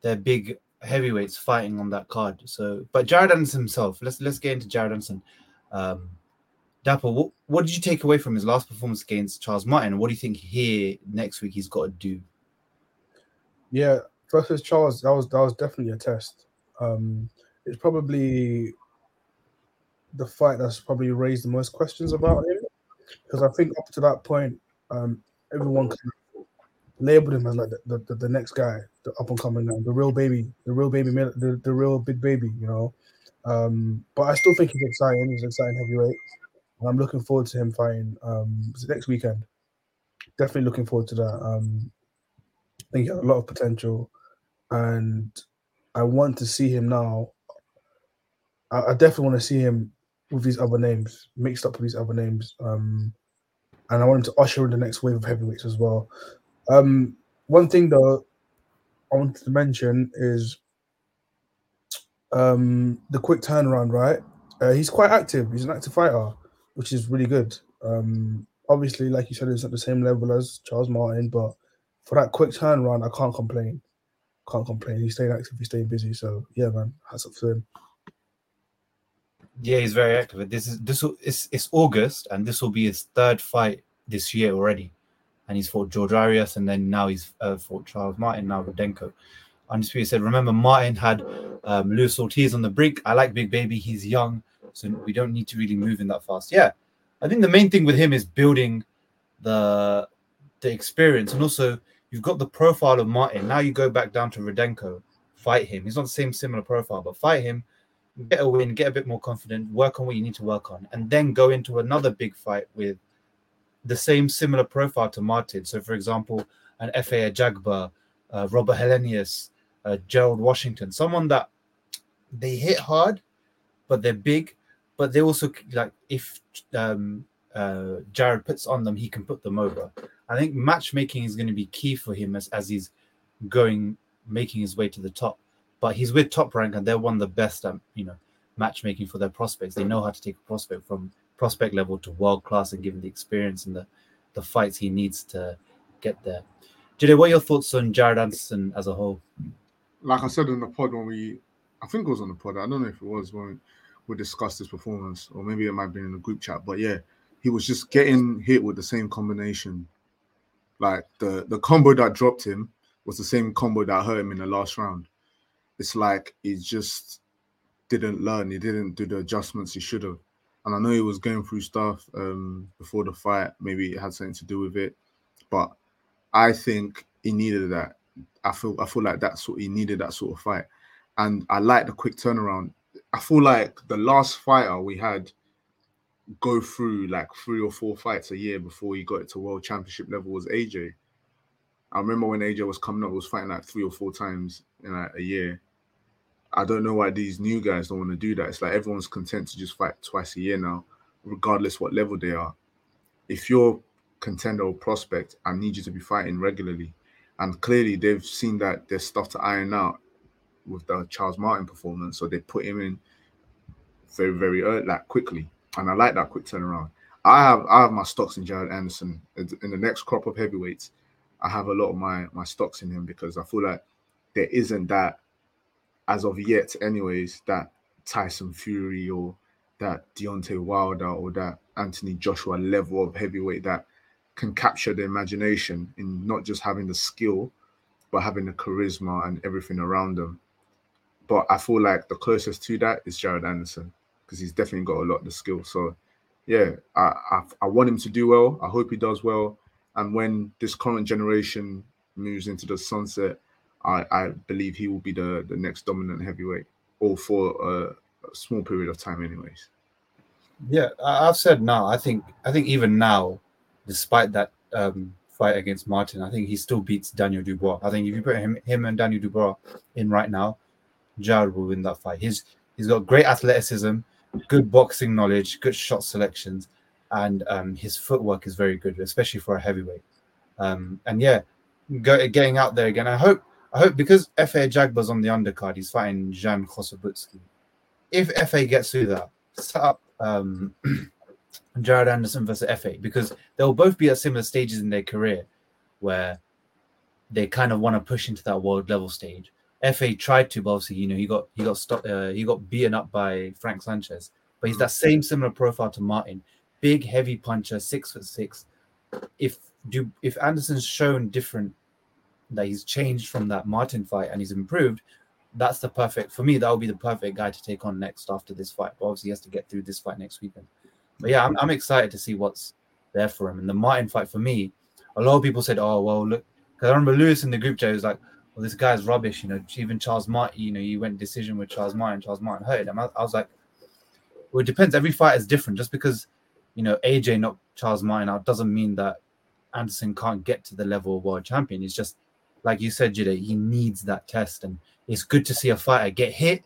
their big heavyweights fighting on that card. So, but Jared Anderson himself. Let's let's get into Jared Anderson. Um, Dapo, what, what did you take away from his last performance against Charles Martin? What do you think here next week he's got to do? Yeah, versus Charles, that was that was definitely a test. Um, it's probably the fight that's probably raised the most questions about him because I think up to that point, um, everyone kind of labeled him as like the, the, the next guy, the up and coming the real baby, the real baby, the, the real big baby, you know. Um, but I still think he's exciting. He's an exciting heavyweight. And I'm looking forward to him fighting um, next weekend. Definitely looking forward to that. Um, I think he has a lot of potential, and I want to see him now. I, I definitely want to see him with these other names, mixed up with these other names. Um, and I want him to usher in the next wave of heavyweights as well. Um, one thing though, I wanted to mention is um, the quick turnaround. Right, uh, he's quite active. He's an active fighter, which is really good. Um, obviously, like you said, it's at the same level as Charles Martin, but for that quick turnaround, I can't complain. Can't complain. He's staying active. He's staying busy. So yeah, man, hats up to him. Yeah, he's very active. This is this will it's, it's August, and this will be his third fight this year already and he's fought George Arias, and then now he's uh, fought Charles Martin, now Rudenko. Undisputed said, remember, Martin had um, Luis Ortiz on the brink. I like Big Baby. He's young, so we don't need to really move in that fast. Yeah, I think the main thing with him is building the the experience, and also you've got the profile of Martin. Now you go back down to Rudenko, fight him. He's not the same similar profile, but fight him, get a win, get a bit more confident, work on what you need to work on, and then go into another big fight with the same similar profile to Martin. So, for example, an Efe Ajagba, uh, Robert Helenius, uh, Gerald Washington, someone that they hit hard, but they're big, but they also like if um, uh, Jared puts on them, he can put them over. I think matchmaking is going to be key for him as, as he's going making his way to the top. But he's with top rank, and they're one of the best at you know matchmaking for their prospects. They know how to take a prospect from prospect level to world class and given the experience and the, the fights he needs to get there. Jide, what are your thoughts on Jared Anderson as a whole? Like I said in the pod when we, I think it was on the pod. I don't know if it was when we discussed his performance, or maybe it might have been in the group chat. But yeah, he was just getting hit with the same combination. Like the the combo that dropped him was the same combo that hurt him in the last round. It's like he just didn't learn. He didn't do the adjustments he should have and I know he was going through stuff um, before the fight. Maybe it had something to do with it, but I think he needed that. I feel I feel like that's what he needed that sort of fight, and I like the quick turnaround. I feel like the last fighter we had go through like three or four fights a year before he got it to world championship level was AJ. I remember when AJ was coming up, was fighting like three or four times in like a year. I don't know why these new guys don't want to do that. It's like everyone's content to just fight twice a year now, regardless what level they are. If you're contender or prospect, I need you to be fighting regularly. And clearly they've seen that there's stuff to iron out with the Charles Martin performance. So they put him in very, very early, like quickly. And I like that quick turnaround. I have I have my stocks in Jared Anderson. In the next crop of heavyweights, I have a lot of my my stocks in him because I feel like there isn't that as of yet, anyways, that Tyson Fury or that Deontay Wilder or that Anthony Joshua level of heavyweight that can capture the imagination in not just having the skill, but having the charisma and everything around them. But I feel like the closest to that is Jared Anderson because he's definitely got a lot of the skill. So, yeah, I, I I want him to do well. I hope he does well. And when this current generation moves into the sunset, I, I believe he will be the, the next dominant heavyweight, or for a, a small period of time, anyways. Yeah, I've said now. I think I think even now, despite that um, fight against Martin, I think he still beats Daniel Dubois. I think if you put him him and Daniel Dubois in right now, Jared will win that fight. He's he's got great athleticism, good boxing knowledge, good shot selections, and um, his footwork is very good, especially for a heavyweight. Um, and yeah, go, getting out there again. I hope I hope because Efe Ajagba's on the undercard, he's fighting Zhan Kossobutskiy. If Efe gets through that, set up um, Jared Anderson versus Efe because they'll both be at similar stages in their career where they kind of want to push into that world level stage. Efe tried to, but obviously, you know, he got he got stopped, uh, he got beaten up by Frank Sanchez. But he's that same similar profile to Martin, big, heavy puncher, six foot six. If do if Anderson's shown different that he's changed from that Martin fight and he's improved, that's the perfect for me. That would be the perfect guy to take on next after this fight. But obviously, he has to get through this fight next weekend. But yeah, I'm, I'm excited to see what's there for him. And the Martin fight for me, a lot of people said, "Oh well, look," because I remember Lewis in the group chat was like, "Well, this guy's rubbish." You know, even Charles Martin, you know, you went decision with Charles Martin. Charles Martin hurt him. I, I was like, "Well, it depends. Every fight is different. Just because you know AJ knocked Charles Martin out doesn't mean that Anderson can't get to the level of world champion. It's just like you said, Jide, he needs that test. And it's good to see a fighter get hit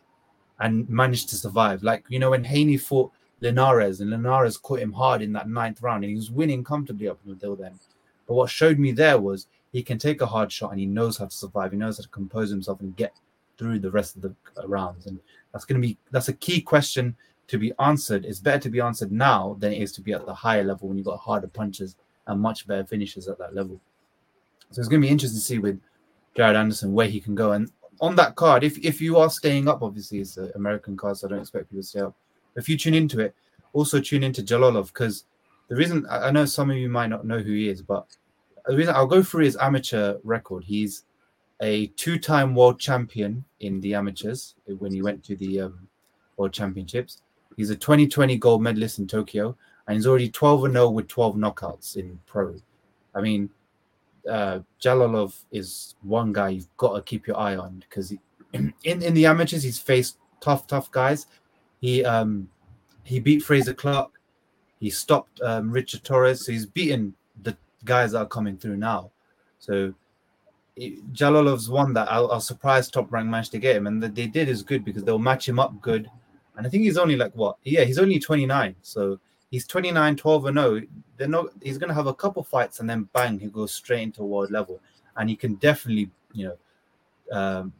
and manage to survive. Like, you know, when Haney fought Linares and Linares caught him hard in that ninth round and he was winning comfortably up until then. But what showed me there was he can take a hard shot and he knows how to survive. He knows how to compose himself and get through the rest of the uh, rounds. And that's going to be, that's a key question to be answered. It's better to be answered now than it is to be at the higher level when you've got harder punches and much better finishes at that level. So it's going to be interesting to see with Jared Anderson where he can go. And on that card, if if you are staying up, obviously it's an American card, so I don't expect people to stay up. If you tune into it, also tune into Jalolov because the reason I know some of you might not know who he is, but the reason I'll go through his amateur record. He's a two-time world champion in the amateurs when he went to the um, world championships. He's a 2020 gold medalist in Tokyo, and he's already 12 and 0 with 12 knockouts in pro. I mean, uh, Jalolov is one guy you've got to keep your eye on because in in the amateurs he's faced tough tough guys. He um he beat Frazer Clarke. he stopped um, Richard Torrez, so he's beaten the guys that are coming through now. So Jalolov's one that I, was surprised Top Rank managed to get him, and that they did is good because they'll match him up good. And I think he's only like what? Yeah, he's only 29, so he's 29, 12 and 0. They're not, he's going to have a couple fights and then bang, he goes straight into world level. And he can definitely, you know, um,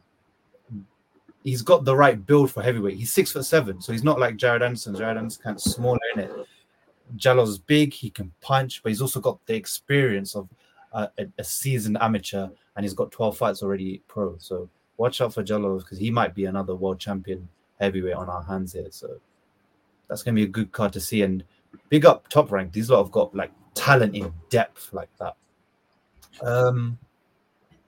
he's got the right build for heavyweight. He's six foot seven, so he's not like Jared Anderson. Jared Anderson's kind of smaller in it. Jallo's big, he can punch, but he's also got the experience of a, a, seasoned amateur, and he's got 12 fights already pro. So watch out for Jallo because he might be another world champion heavyweight on our hands here. So that's going to be a good card to see. And big up top rank. These lot have got like talent in depth like that. Um,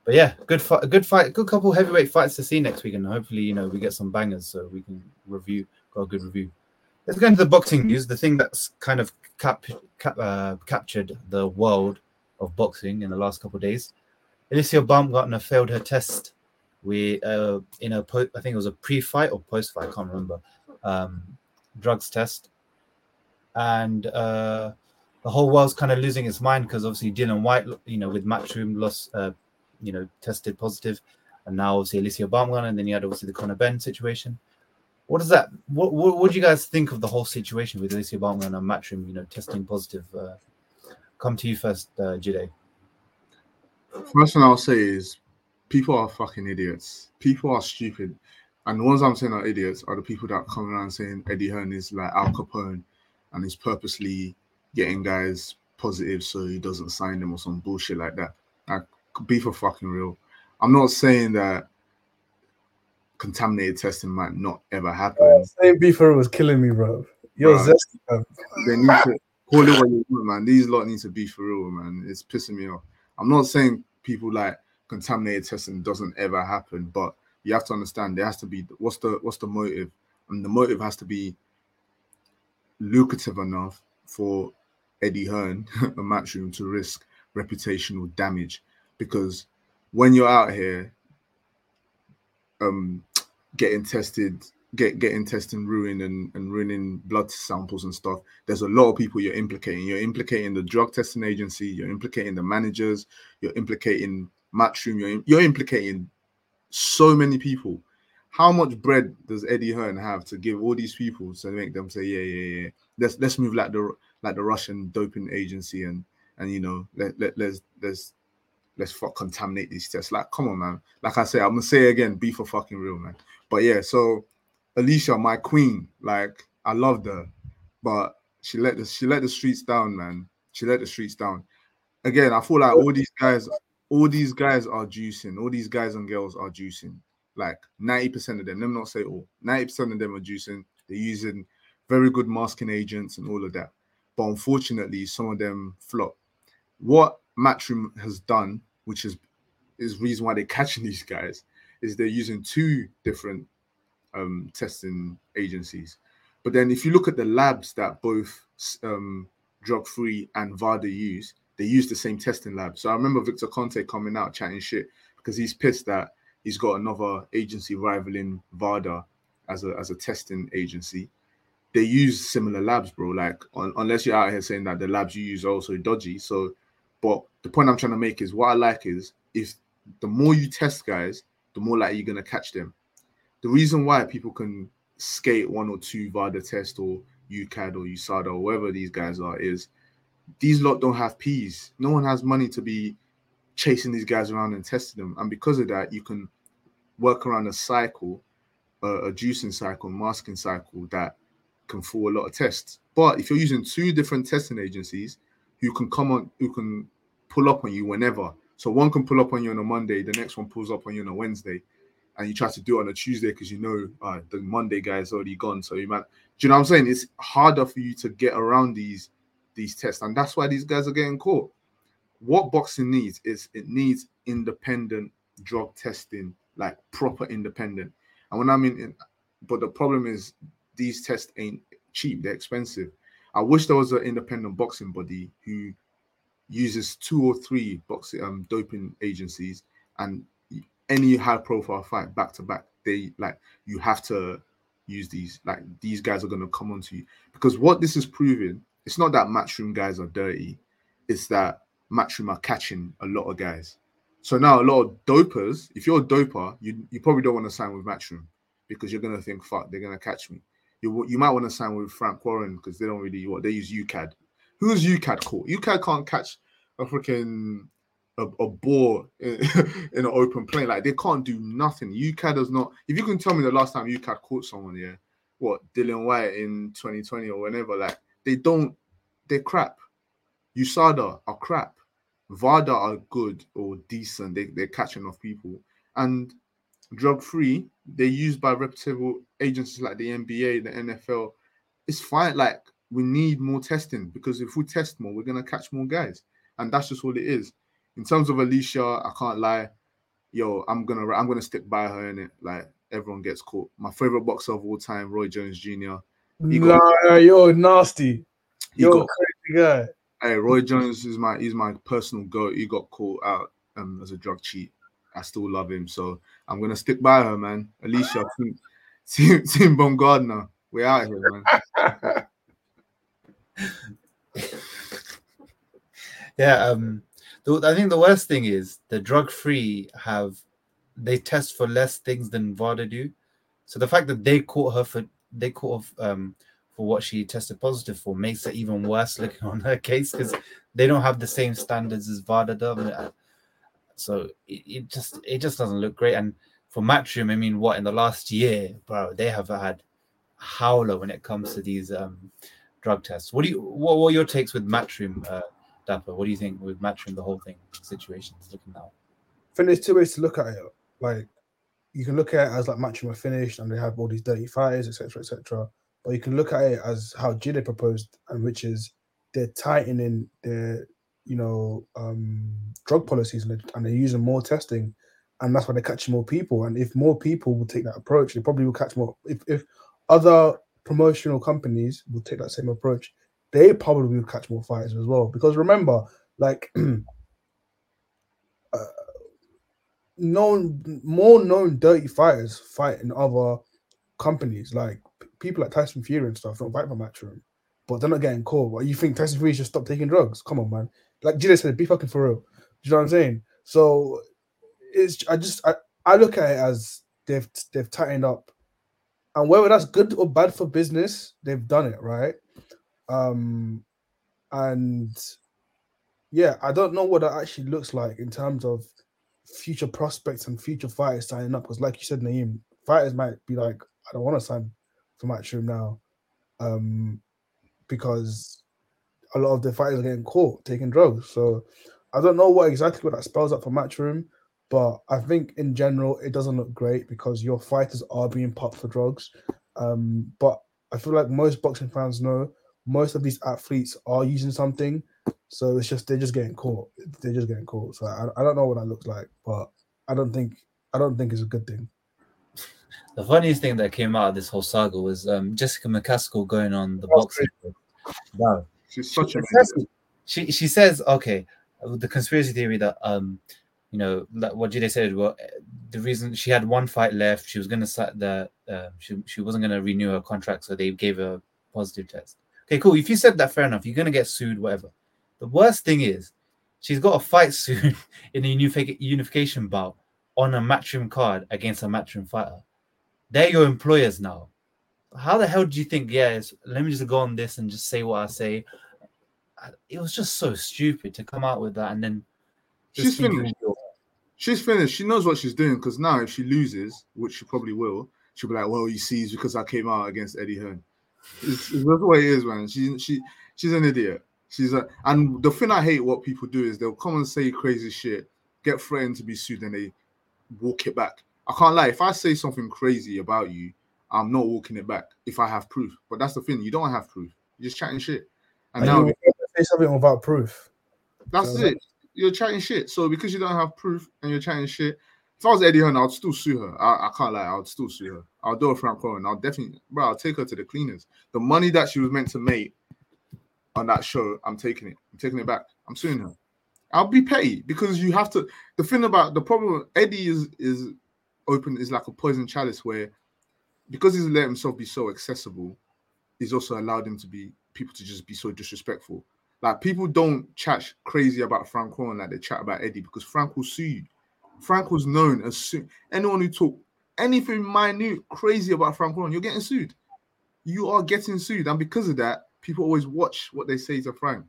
but yeah, good fight, good fight, good couple heavyweight fights to see next week, and hopefully, you know, we get some bangers so we can review, got a good review. let's go into the boxing news. The thing that's kind of cap, cap, uh, captured the world of boxing in the last couple of days. Alycia Baumgardner failed her test. We uh, in a po- I think it was a pre-fight or post-fight. I can't remember. Um, drugs test, and uh, the whole world's kind of losing its mind because obviously Dillian Whyte, you know, with Matchroom lost, uh, you know, tested positive, and now obviously Alycia Baumgardner, and then you had obviously the Conor Benn situation. What does that? What, what what do you guys think of the whole situation with Alycia Baumgardner and Matchroom, you know, testing positive? Uh, come to you first, uh. First thing I'll say is people are fucking idiots. People are stupid. And the ones I'm saying are idiots are the people that come around saying Eddie Hearn is like Al Capone and he's purposely getting guys positive so he doesn't sign them or some bullshit like that. Like, be for fucking real. I'm not saying that contaminated testing might not ever happen. Saying beef for real was killing me, bro. You're Bruh. zesty, bro. They need to call it what you want, man. These lot need to be for real, man. It's pissing me off. I'm not saying people like contaminated testing doesn't ever happen, but you have to understand there has to be what's the what's the motive, and the motive has to be lucrative enough for Eddie Hearn, a matchroom, to risk reputational damage, because when you're out here, um, getting tested, get getting testing ruin and, and ruining blood samples and stuff, there's a lot of people you're implicating. You're implicating the drug testing agency, you're implicating the managers, you're implicating Matchroom, you're, you're implicating so many people. How much bread does Eddie Hearn have to give all these people to make them say, yeah, yeah, yeah, let's let's move like the like the Russian doping agency and and you know let, let let's let's let's fuck contaminate these tests. Like, come on, man. Like I say, I'm gonna say again, be for fucking real, man. But yeah, so Alycia, my queen, like I loved her, but she let the she let the streets down, man. She let the streets down. Again, I feel like all these guys, all these guys are juicing. All these guys and girls are juicing. Like 90% of them, let me not say all, 90% of them are juicing. They're using very good masking agents and all of that. But unfortunately, some of them flop. What Matchroom has done, which is is reason why they're catching these guys, is they're using two different um, testing agencies. But then if you look at the labs that both um, drug free and VADA use, they use the same testing lab. So I remember Victor Conte coming out chatting shit because he's pissed that he's got another agency rivaling VADA as a as a testing agency. They use similar labs, bro. Like un- unless you're out here saying that the labs you use are also dodgy. So, but the point I'm trying to make is what I like is if the more you test guys, the more likely you're gonna catch them. The reason why people can skate one or two VADA test or UKAD or USADA or whoever these guys are is these lot don't have P's. No one has money to be chasing these guys around and testing them. And because of that, you can work around a cycle, a juicing cycle, masking cycle that can fool a lot of tests. But if you're using two different testing agencies who can come on, who can pull up on you whenever. So one can pull up on you on a Monday, the next one pulls up on you on a Wednesday, and you try to do it on a Tuesday because you know uh, the Monday guy is already gone. So you might, do you know what I'm saying? It's harder for you to get around these these tests, and that's why these guys are getting caught. What boxing needs is it needs independent drug testing, like proper independent. And when I mean, in, but the problem is these tests ain't cheap; they're expensive. I wish there was an independent boxing body who uses two or three boxing um, doping agencies and any high profile fight back to back, they like you have to use these. Like these guys are gonna come onto you because what this is proving, it's not that matchroom guys are dirty, it's that matchroom are catching a lot of guys. So now a lot of dopers, if you're a doper, you you probably don't want to sign with matchroom because you're gonna think, fuck, they're gonna catch me. You you might want to sign with Frank Warren because they don't really what they use UKAD. Who's UKAD caught? UKAD can't catch a freaking a, a in, in, an open plane. Like they can't do nothing. UKAD does not. If you can tell me the last time UCAD caught someone, yeah, what Dillian Whyte in 2020 or whenever, like they don't. They're crap. USADA are crap. VADA are good or decent. They they're catching off people and drug free. They're used by reputable agencies like the NBA, the NFL. It's fine. Like we need more testing because if we test more, we're gonna catch more guys, and that's just all it is in terms of Alycia, I can't lie. Yo, I'm gonna I'm gonna stick by her in it. Like everyone gets caught. My favorite boxer of all time, Roy Jones Jr. He got- Nah, you're nasty. He got crazy guy. Hey, Roy Jones is my he's my personal goat. He got caught out um, as a drug cheat. I still love him, so I'm gonna stick by her, man. Alycia, team, team, team Baumgardner, we're out here, man. Yeah, um, the, I think the worst thing is the drug free have they test for less things than VADA do. So the fact that they caught her for they caught um for what she tested positive for makes it even worse looking on her case because they don't have the same standards as VADA does. So it, it just it just doesn't look great. And for Matchroom, I mean, what in the last year, bro, they have had howler when it comes to these um drug tests. What do you what were your takes with Matchroom, uh, Dapo? What do you think with Matchroom, the whole thing situation is looking now? I think there's two ways to look at it. Like you can look at it as like matching are finished and they have all these dirty fighters, etc., etc. But you can look at it as how Jide proposed, and which is they're tightening their, you know, um, drug policies and they're, and they're using more testing, and that's why they're catching more people. And if more people will take that approach, they probably will catch more. If if other promotional companies will take that same approach, they probably will catch more fighters as well. Because remember, like uh, known more known dirty fighters fight in other companies like people like Tyson Fury and stuff don't fight for Matchroom, but they're not getting caught. What you think Tyson Fury should stop taking drugs? Come on, man. Like Jide said, be fucking for real. Do you know what I'm saying? So it's I just I, I look at it as they've they've tightened up, and whether that's good or bad for business, they've done it right. Um, and yeah, I don't know what that actually looks like in terms of future prospects and future fighters signing up. Because, like you said, Naeem, fighters might be like, I don't want to sign Matchroom now, um, because a lot of the fighters are getting caught taking drugs. So I don't know what exactly what that spells out for Matchroom, but I think in general it doesn't look great because your fighters are being popped for drugs. Um, but I feel like most boxing fans know most of these athletes are using something. So it's just they're just getting caught. They're just getting caught. So I, I don't know what that looks like, but I don't think I don't think it's a good thing. The funniest thing that came out of this whole saga was um, Jessica McCaskill going on the That's boxing. Wow. She's such a Exactly. She she says okay, the conspiracy theory that um, you know, like what Jide said. Well, the reason she had one fight left, she was gonna the uh, she she wasn't gonna renew her contract, so they gave her a positive test. Okay, cool. If you said that, fair enough. You're gonna get sued, whatever. The worst thing is, she's got a fight soon in the unific- unification bout on a matchroom card against a matchroom fighter. They're your employers now. How the hell do you think? Yes, let me just go on this and just say what I say. It was just so stupid to come out with that and then. She's finished. She's finished. She knows what she's doing because now, if she loses, which she probably will, she'll be like, "Well, you see, it's because I came out against Eddie Hearn." It's, it's that's the way it is, man. She she she's an idiot. She's a and the thing I hate what people do is they'll come and say crazy shit, get threatened to be sued, and they walk it back. I can't lie. If I say something crazy about you, I'm not walking it back if I have proof. But that's the thing. You don't have proof. You're just chatting shit. And now you say something without proof. that's So it. You're chatting shit. So because you don't have proof and you're chatting shit, if I was Eddie Hearn, I'd still sue her. I, I can't lie. I would still sue her. I'll do a Frank Warren. I'll definitely, bro. I'll take her to the cleaners. The money that she was meant to make on that show, I'm taking it. I'm taking it back. I'm suing her. I'll be petty because you have to. The thing about the problem, Eddie is is open is like a poison chalice where because he's let himself be so accessible, he's also allowed him to be people to just be so disrespectful. Like people don't chat crazy about Frank Warren like they chat about Eddie because Frank will sue you. Frank was known as su- anyone who talk anything minute crazy about Frank Warren, you're getting sued. You are getting sued, and because of that, people always watch what they say to Frank.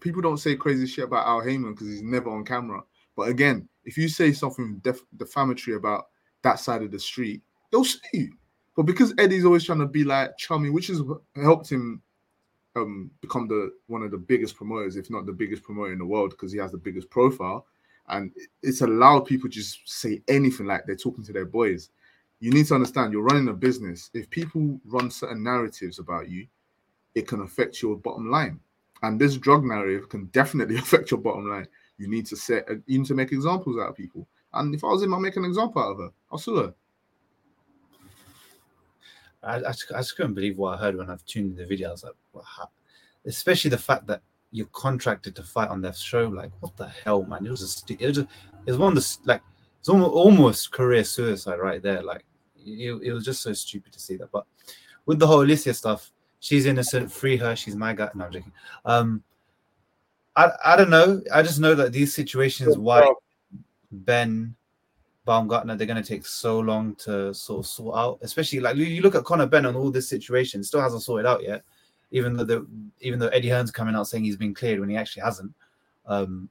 People don't say crazy shit about Al Haymon because he's never on camera. But again, if you say something def- defamatory about that side of the street, they'll see you. But because Eddie's always trying to be like chummy, which has helped him um, become the one of the biggest promoters, if not the biggest promoter in the world, because he has the biggest profile, and it's allowed people just say anything like they're talking to their boys. You need to understand you're running a business. If people run certain narratives about you, it can affect your bottom line, and this drug narrative can definitely affect your bottom line. You need to set, you need to make examples out of people. And if I was him, I'd make an example out of her. I'll sue her. I, I, just, I just couldn't believe what I heard when I've tuned in the video. I was like, what, how? especially the fact that you're contracted to fight on their show. Like, what the hell, man? It was just, it was, just, it was one of the like, it's almost, almost career suicide right there. Like, it, it was just so stupid to see that. But with the whole Alycia stuff, she's innocent. Free her. She's my guy. No, I'm joking. Um, I I don't know. I just know that these situations, why Benn Baumgardner, they're going to take so long to sort of sort out. Especially like you look at Conor Benn on all this situation, still hasn't sorted out yet. Even though the even though Eddie Hearn's coming out saying he's been cleared when he actually hasn't. Um,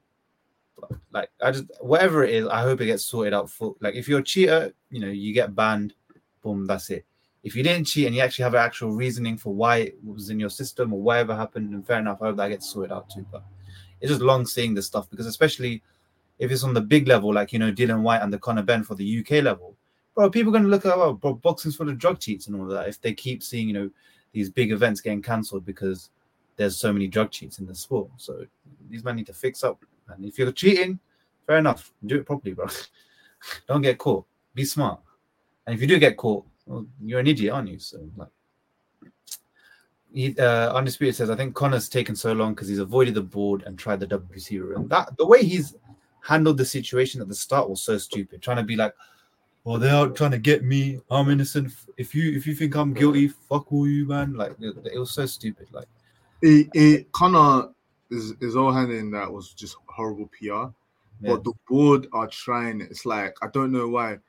like I just whatever it is, I hope it gets sorted out. For like if you're a cheater, you know you get banned. Boom, that's it. If you didn't cheat and you actually have an actual reasoning for why it was in your system or whatever happened, and fair enough. I hope that gets sorted out too. But it's just long seeing this stuff because especially if it's on the big level, like you know Dillian Whyte and the Conor Benn for the UK level, bro, people are gonna look at oh, bro, boxing's full of drug cheats and all that. If they keep seeing you know these big events getting cancelled because there's so many drug cheats in the sport, so these men need to fix up. And if you're cheating, fair enough, do it properly, bro. Don't get caught. Be smart. And if you do get caught, well, you're an idiot, aren't you? So like he, uh, Undisputed says, I think Conor's taken so long because he's avoided the board and tried the WC route. that the way he's handled the situation at the start was so stupid, trying to be like, well, they're out trying to get me. I'm innocent. If you if you think I'm guilty, fuck all you, man. Like it, it was so stupid. Like it, it of is is all handling that was just horrible PR. Yeah. But the board are trying. It's like I don't know why.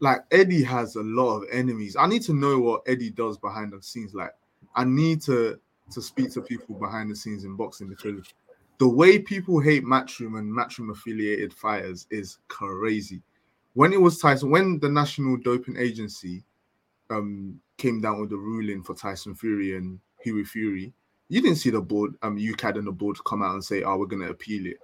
Like Eddie has a lot of enemies. I need to know what Eddie does behind the scenes. Like I need to to speak to people behind the scenes in boxing because the way people hate Matchroom and Matchroom affiliated fighters is crazy. When it was Tyson, when the National Doping Agency um came down with the ruling for Tyson Fury and Hughie Fury, you didn't see the board, um, UKAD and the board come out and say, "Oh, we're gonna appeal it,"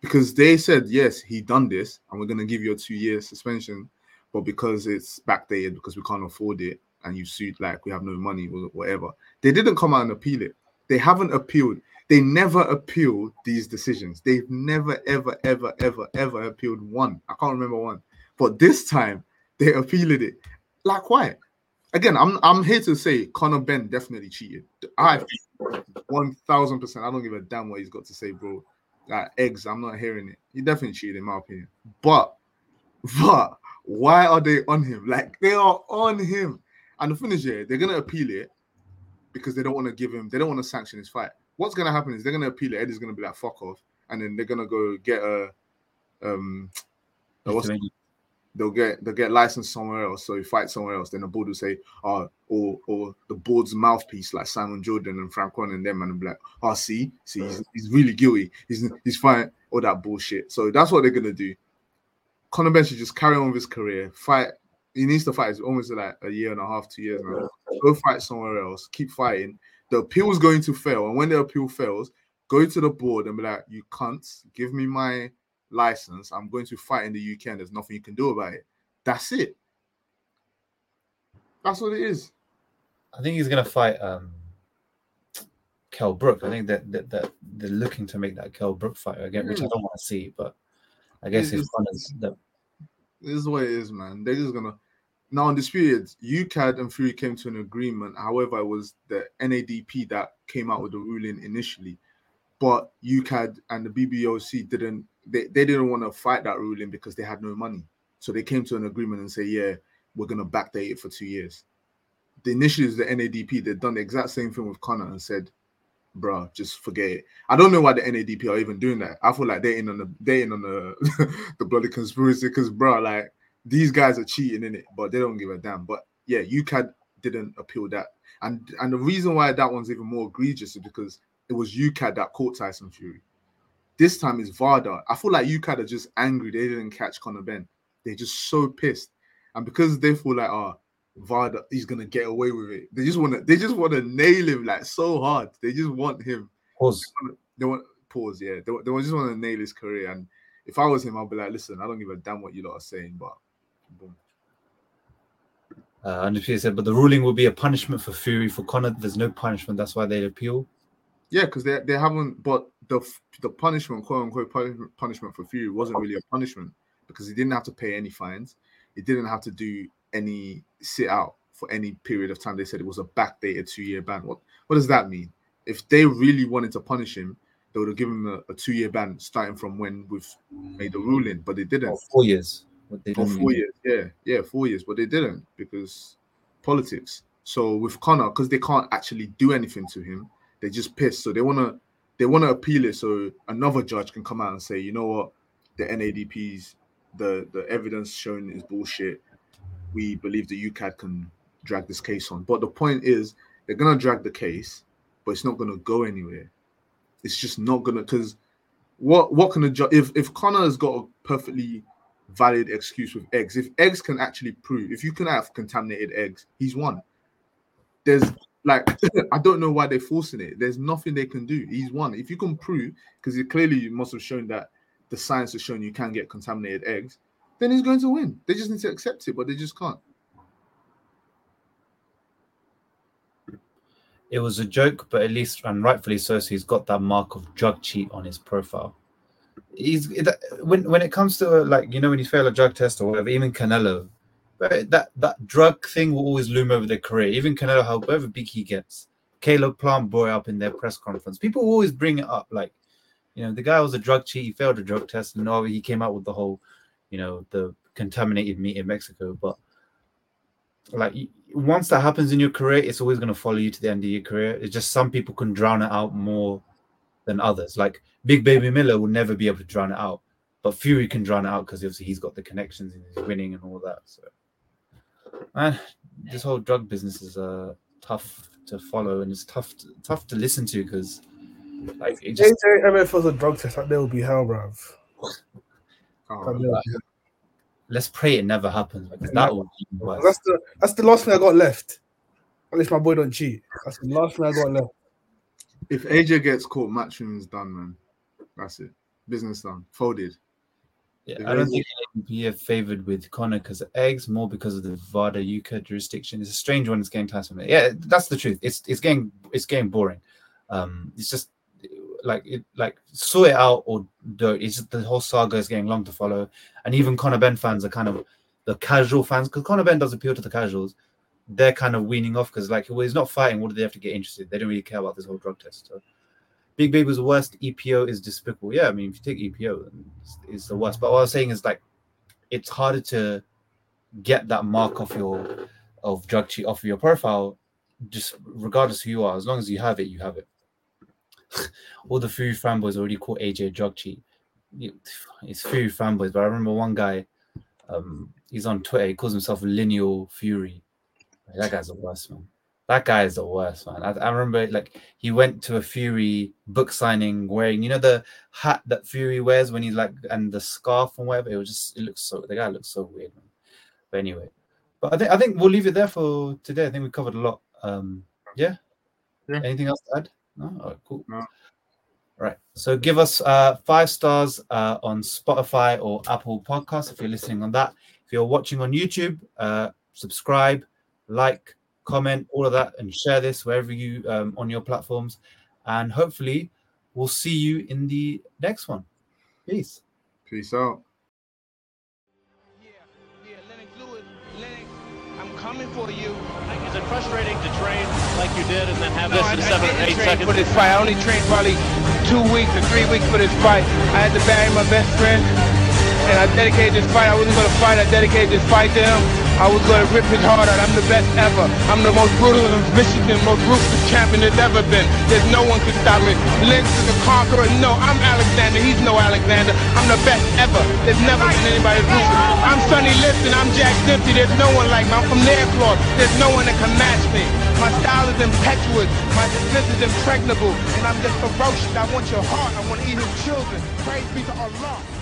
because they said, "Yes, he done this, and we're gonna give you a two-year suspension," but because it's backdated because we can't afford it, and you sued like we have no money or whatever. They didn't come out and appeal it. They haven't appealed. They never appealed these decisions. They've never, ever, ever, ever, ever appealed one. I can't remember one. But this time they appealed it. Like why? Again, I'm I'm here to say Conor Benn definitely cheated. I one thousand percent. I don't give a damn what he's got to say, bro. Like eggs, I'm not hearing it. He definitely cheated, in my opinion. But, but why are they on him? Like they are on him. And the thing is, yeah, they're gonna appeal it because they don't want to give him, they don't want to sanction his fight. What's gonna happen is they're gonna appeal it. Eddie's gonna be like, "Fuck off," and then they're gonna go get a, um, a what's they'll get they'll get licensed somewhere else. So he fights somewhere else. Then the board will say, "Oh," or or the board's mouthpiece like Simon Jordan and Frank Warren and them, and be like, "Oh, see, see, he's, he's really guilty. He's he's fine." All that bullshit. So that's what they're gonna do. Conor Benn should just carry on with his career, fight he needs to fight. It's almost like a year and a half, two years now. Go fight somewhere else. Keep fighting. The appeal is going to fail, and when the appeal fails, go to the board and be like, "You can't give me my license. I'm going to fight in the UK, and there's nothing you can do about it." That's it. That's what it is. I think he's gonna fight um Kell Brook. I think that, that that they're looking to make that Kell Brook fight again, which I don't want to see, but I guess it's, it's, the this is what it is, man. They're just gonna now on this period, UKAD and Fury came to an agreement. However, it was the NADP that came out with the ruling initially, but UKAD and the BBOC didn't. They, they didn't want to fight that ruling because they had no money. So they came to an agreement and say, yeah, we're gonna backdate it for two years. The initially is the NADP. They've done the exact same thing with Conor and said, bro, just forget it. I don't know why the NADP are even doing that. I feel like they're in on the they in on the the bloody conspiracy because bro, like these guys are cheating in it, but they don't give a damn. But yeah, UKAD didn't appeal that, and and the reason why that one's even more egregious is because it was UKAD that caught Tyson Fury. This time is VADA. I feel like UKAD are just angry they didn't catch Conor Benn. They're just so pissed, and because they feel like, ah, oh, Vada, he's gonna get away with it. They just want to, they just want to nail him like so hard. They just want him. Pause. They want, they want pause. Yeah, they, they just want to nail his career. And if I was him, I'd be like, listen, I don't give a damn what you lot are saying, but boom. Uh, Undisputed said, but the ruling will be a punishment for Fury. For Conor, there's no punishment. That's why they appeal. Yeah, because they, they haven't. But the the punishment, quote unquote, punishment for Fury wasn't really a punishment because he didn't have to pay any fines. He didn't have to do any sit out for any period of time. They said it was a backdated two year ban. What what does that mean? If they really wanted to punish him, they would have given him a, a two year ban starting from when we've made the ruling, but they didn't. Oh, four years. What they For don't four mean. years, yeah, yeah, four years, but they didn't because politics. So with Conor, because they can't actually do anything to him, they just piss. So they wanna they wanna appeal it so another judge can come out and say, you know what, the NADP's the the evidence shown is bullshit. We believe the UKAD can drag this case on. But the point is, they're gonna drag the case, but it's not gonna go anywhere. It's just not gonna because what what can a judge if if Conor has got a perfectly valid excuse with eggs, if eggs can actually prove if you can have contaminated eggs, he's won. There's like I don't know why they're forcing it. There's nothing they can do. He's won. If you can prove, because clearly you must have shown that the science has shown you can get contaminated eggs, then he's going to win. They just need to accept it, but they just can't. It was a joke, but at least, and rightfully so, so he's got that mark of drug cheat on his profile. He's when when it comes to uh, like you know when you fail a drug test or whatever, even Canelo, that that drug thing will always loom over their career. Even Canelo, however big he gets, Caleb Plant brought up in their press conference. People always bring it up, like you know the guy was a drug cheat, he failed a drug test, and now he came out with the whole, you know, the contaminated meat in Mexico, but like once that happens in your career, it's always going to follow you to the end of your career. It's just some people can drown it out more than others. Like Big Baby Miller will never be able to drown it out, but Fury can drown it out because obviously he's got the connections and he's winning and all that. So, man, this whole drug business is uh tough to follow and it's tough to, tough to listen to because like it just AJ MF was a drug test. Like, there will be hell, bruv. Oh, Like, there will be hell. let's pray it never happens because that would. That's the that's the last thing I got left. At least my boy don't cheat. That's the last thing I got left. If AJ gets caught, matchroom's done, man. That's it. Business done. Folded. Yeah, If I don't Eggs- think he are favored with Conor because of eggs more because of the VADA UKAD jurisdiction. It's a strange one. It's getting Tyson. Yeah, that's the truth. It's it's getting it's getting boring. Um, it's just like it like sort it out or don't. It's just the whole saga is getting long to follow, and even Conor Benn fans are kind of the casual fans because Conor Benn does appeal to the casuals. They're kind of weaning off because like well, he's not fighting. What do they have to get interested? They don't really care about this whole drug test. So. Big Baby's worst. EPO is despicable. Yeah, I mean, if you take EPO, it's, it's the worst. But what I was saying is like, it's harder to get that mark off your of drug cheat off of your profile, just regardless who you are. As long as you have it, you have it. All the Fury fanboys already caught AJ drug cheat. It's Fury fanboys, but I remember one guy. Um, he's on Twitter. He calls himself Lineal Fury. That guy's the worst, man. That guy is the worst, man. I, I remember like he went to a Fury book signing wearing, you know, the hat that Fury wears when he's like, and the scarf and whatever. It was just, it looks so, the guy looks so weird, man. But anyway, but I think I think we'll leave it there for today. I think we covered a lot. Um, yeah. Yeah. Anything else to add? No. All right, cool. No. Right. So give us uh, five stars uh, on Spotify or Apple Podcasts if you're listening on that. If you're watching on YouTube, uh, subscribe, like, comment, all of that, and share this wherever you um, on your platforms. And hopefully, we'll see you in the next one. Peace. Peace out. Yeah, yeah, Lennox Lewis, Lennox, I'm coming for you. Is it frustrating to train like you did and then have No, this I, in I seven or didn't eight train seconds? for this fight. I only trained probably two weeks or three weeks for this fight. I had to bury my best friend, and I dedicated this fight. I wasn't going to fight. I dedicated this fight to him. I was to rip his heart out. I'm the best ever. I'm the most brutal and Michigan, most ruthless champion there's ever been. There's no one can stop me. Lennox is the conqueror. No, I'm Alexander. He's no Alexander. I'm the best ever. There's never been anybody ruthless. I'm Sonny Liston. I'm Jack Dempsey. There's no one like me. I'm from Nairclaw. There's no one that can match me. My style is impetuous. My defense is impregnable. And I'm just ferocious. I want your heart. I want to eat his children. Praise be to Allah.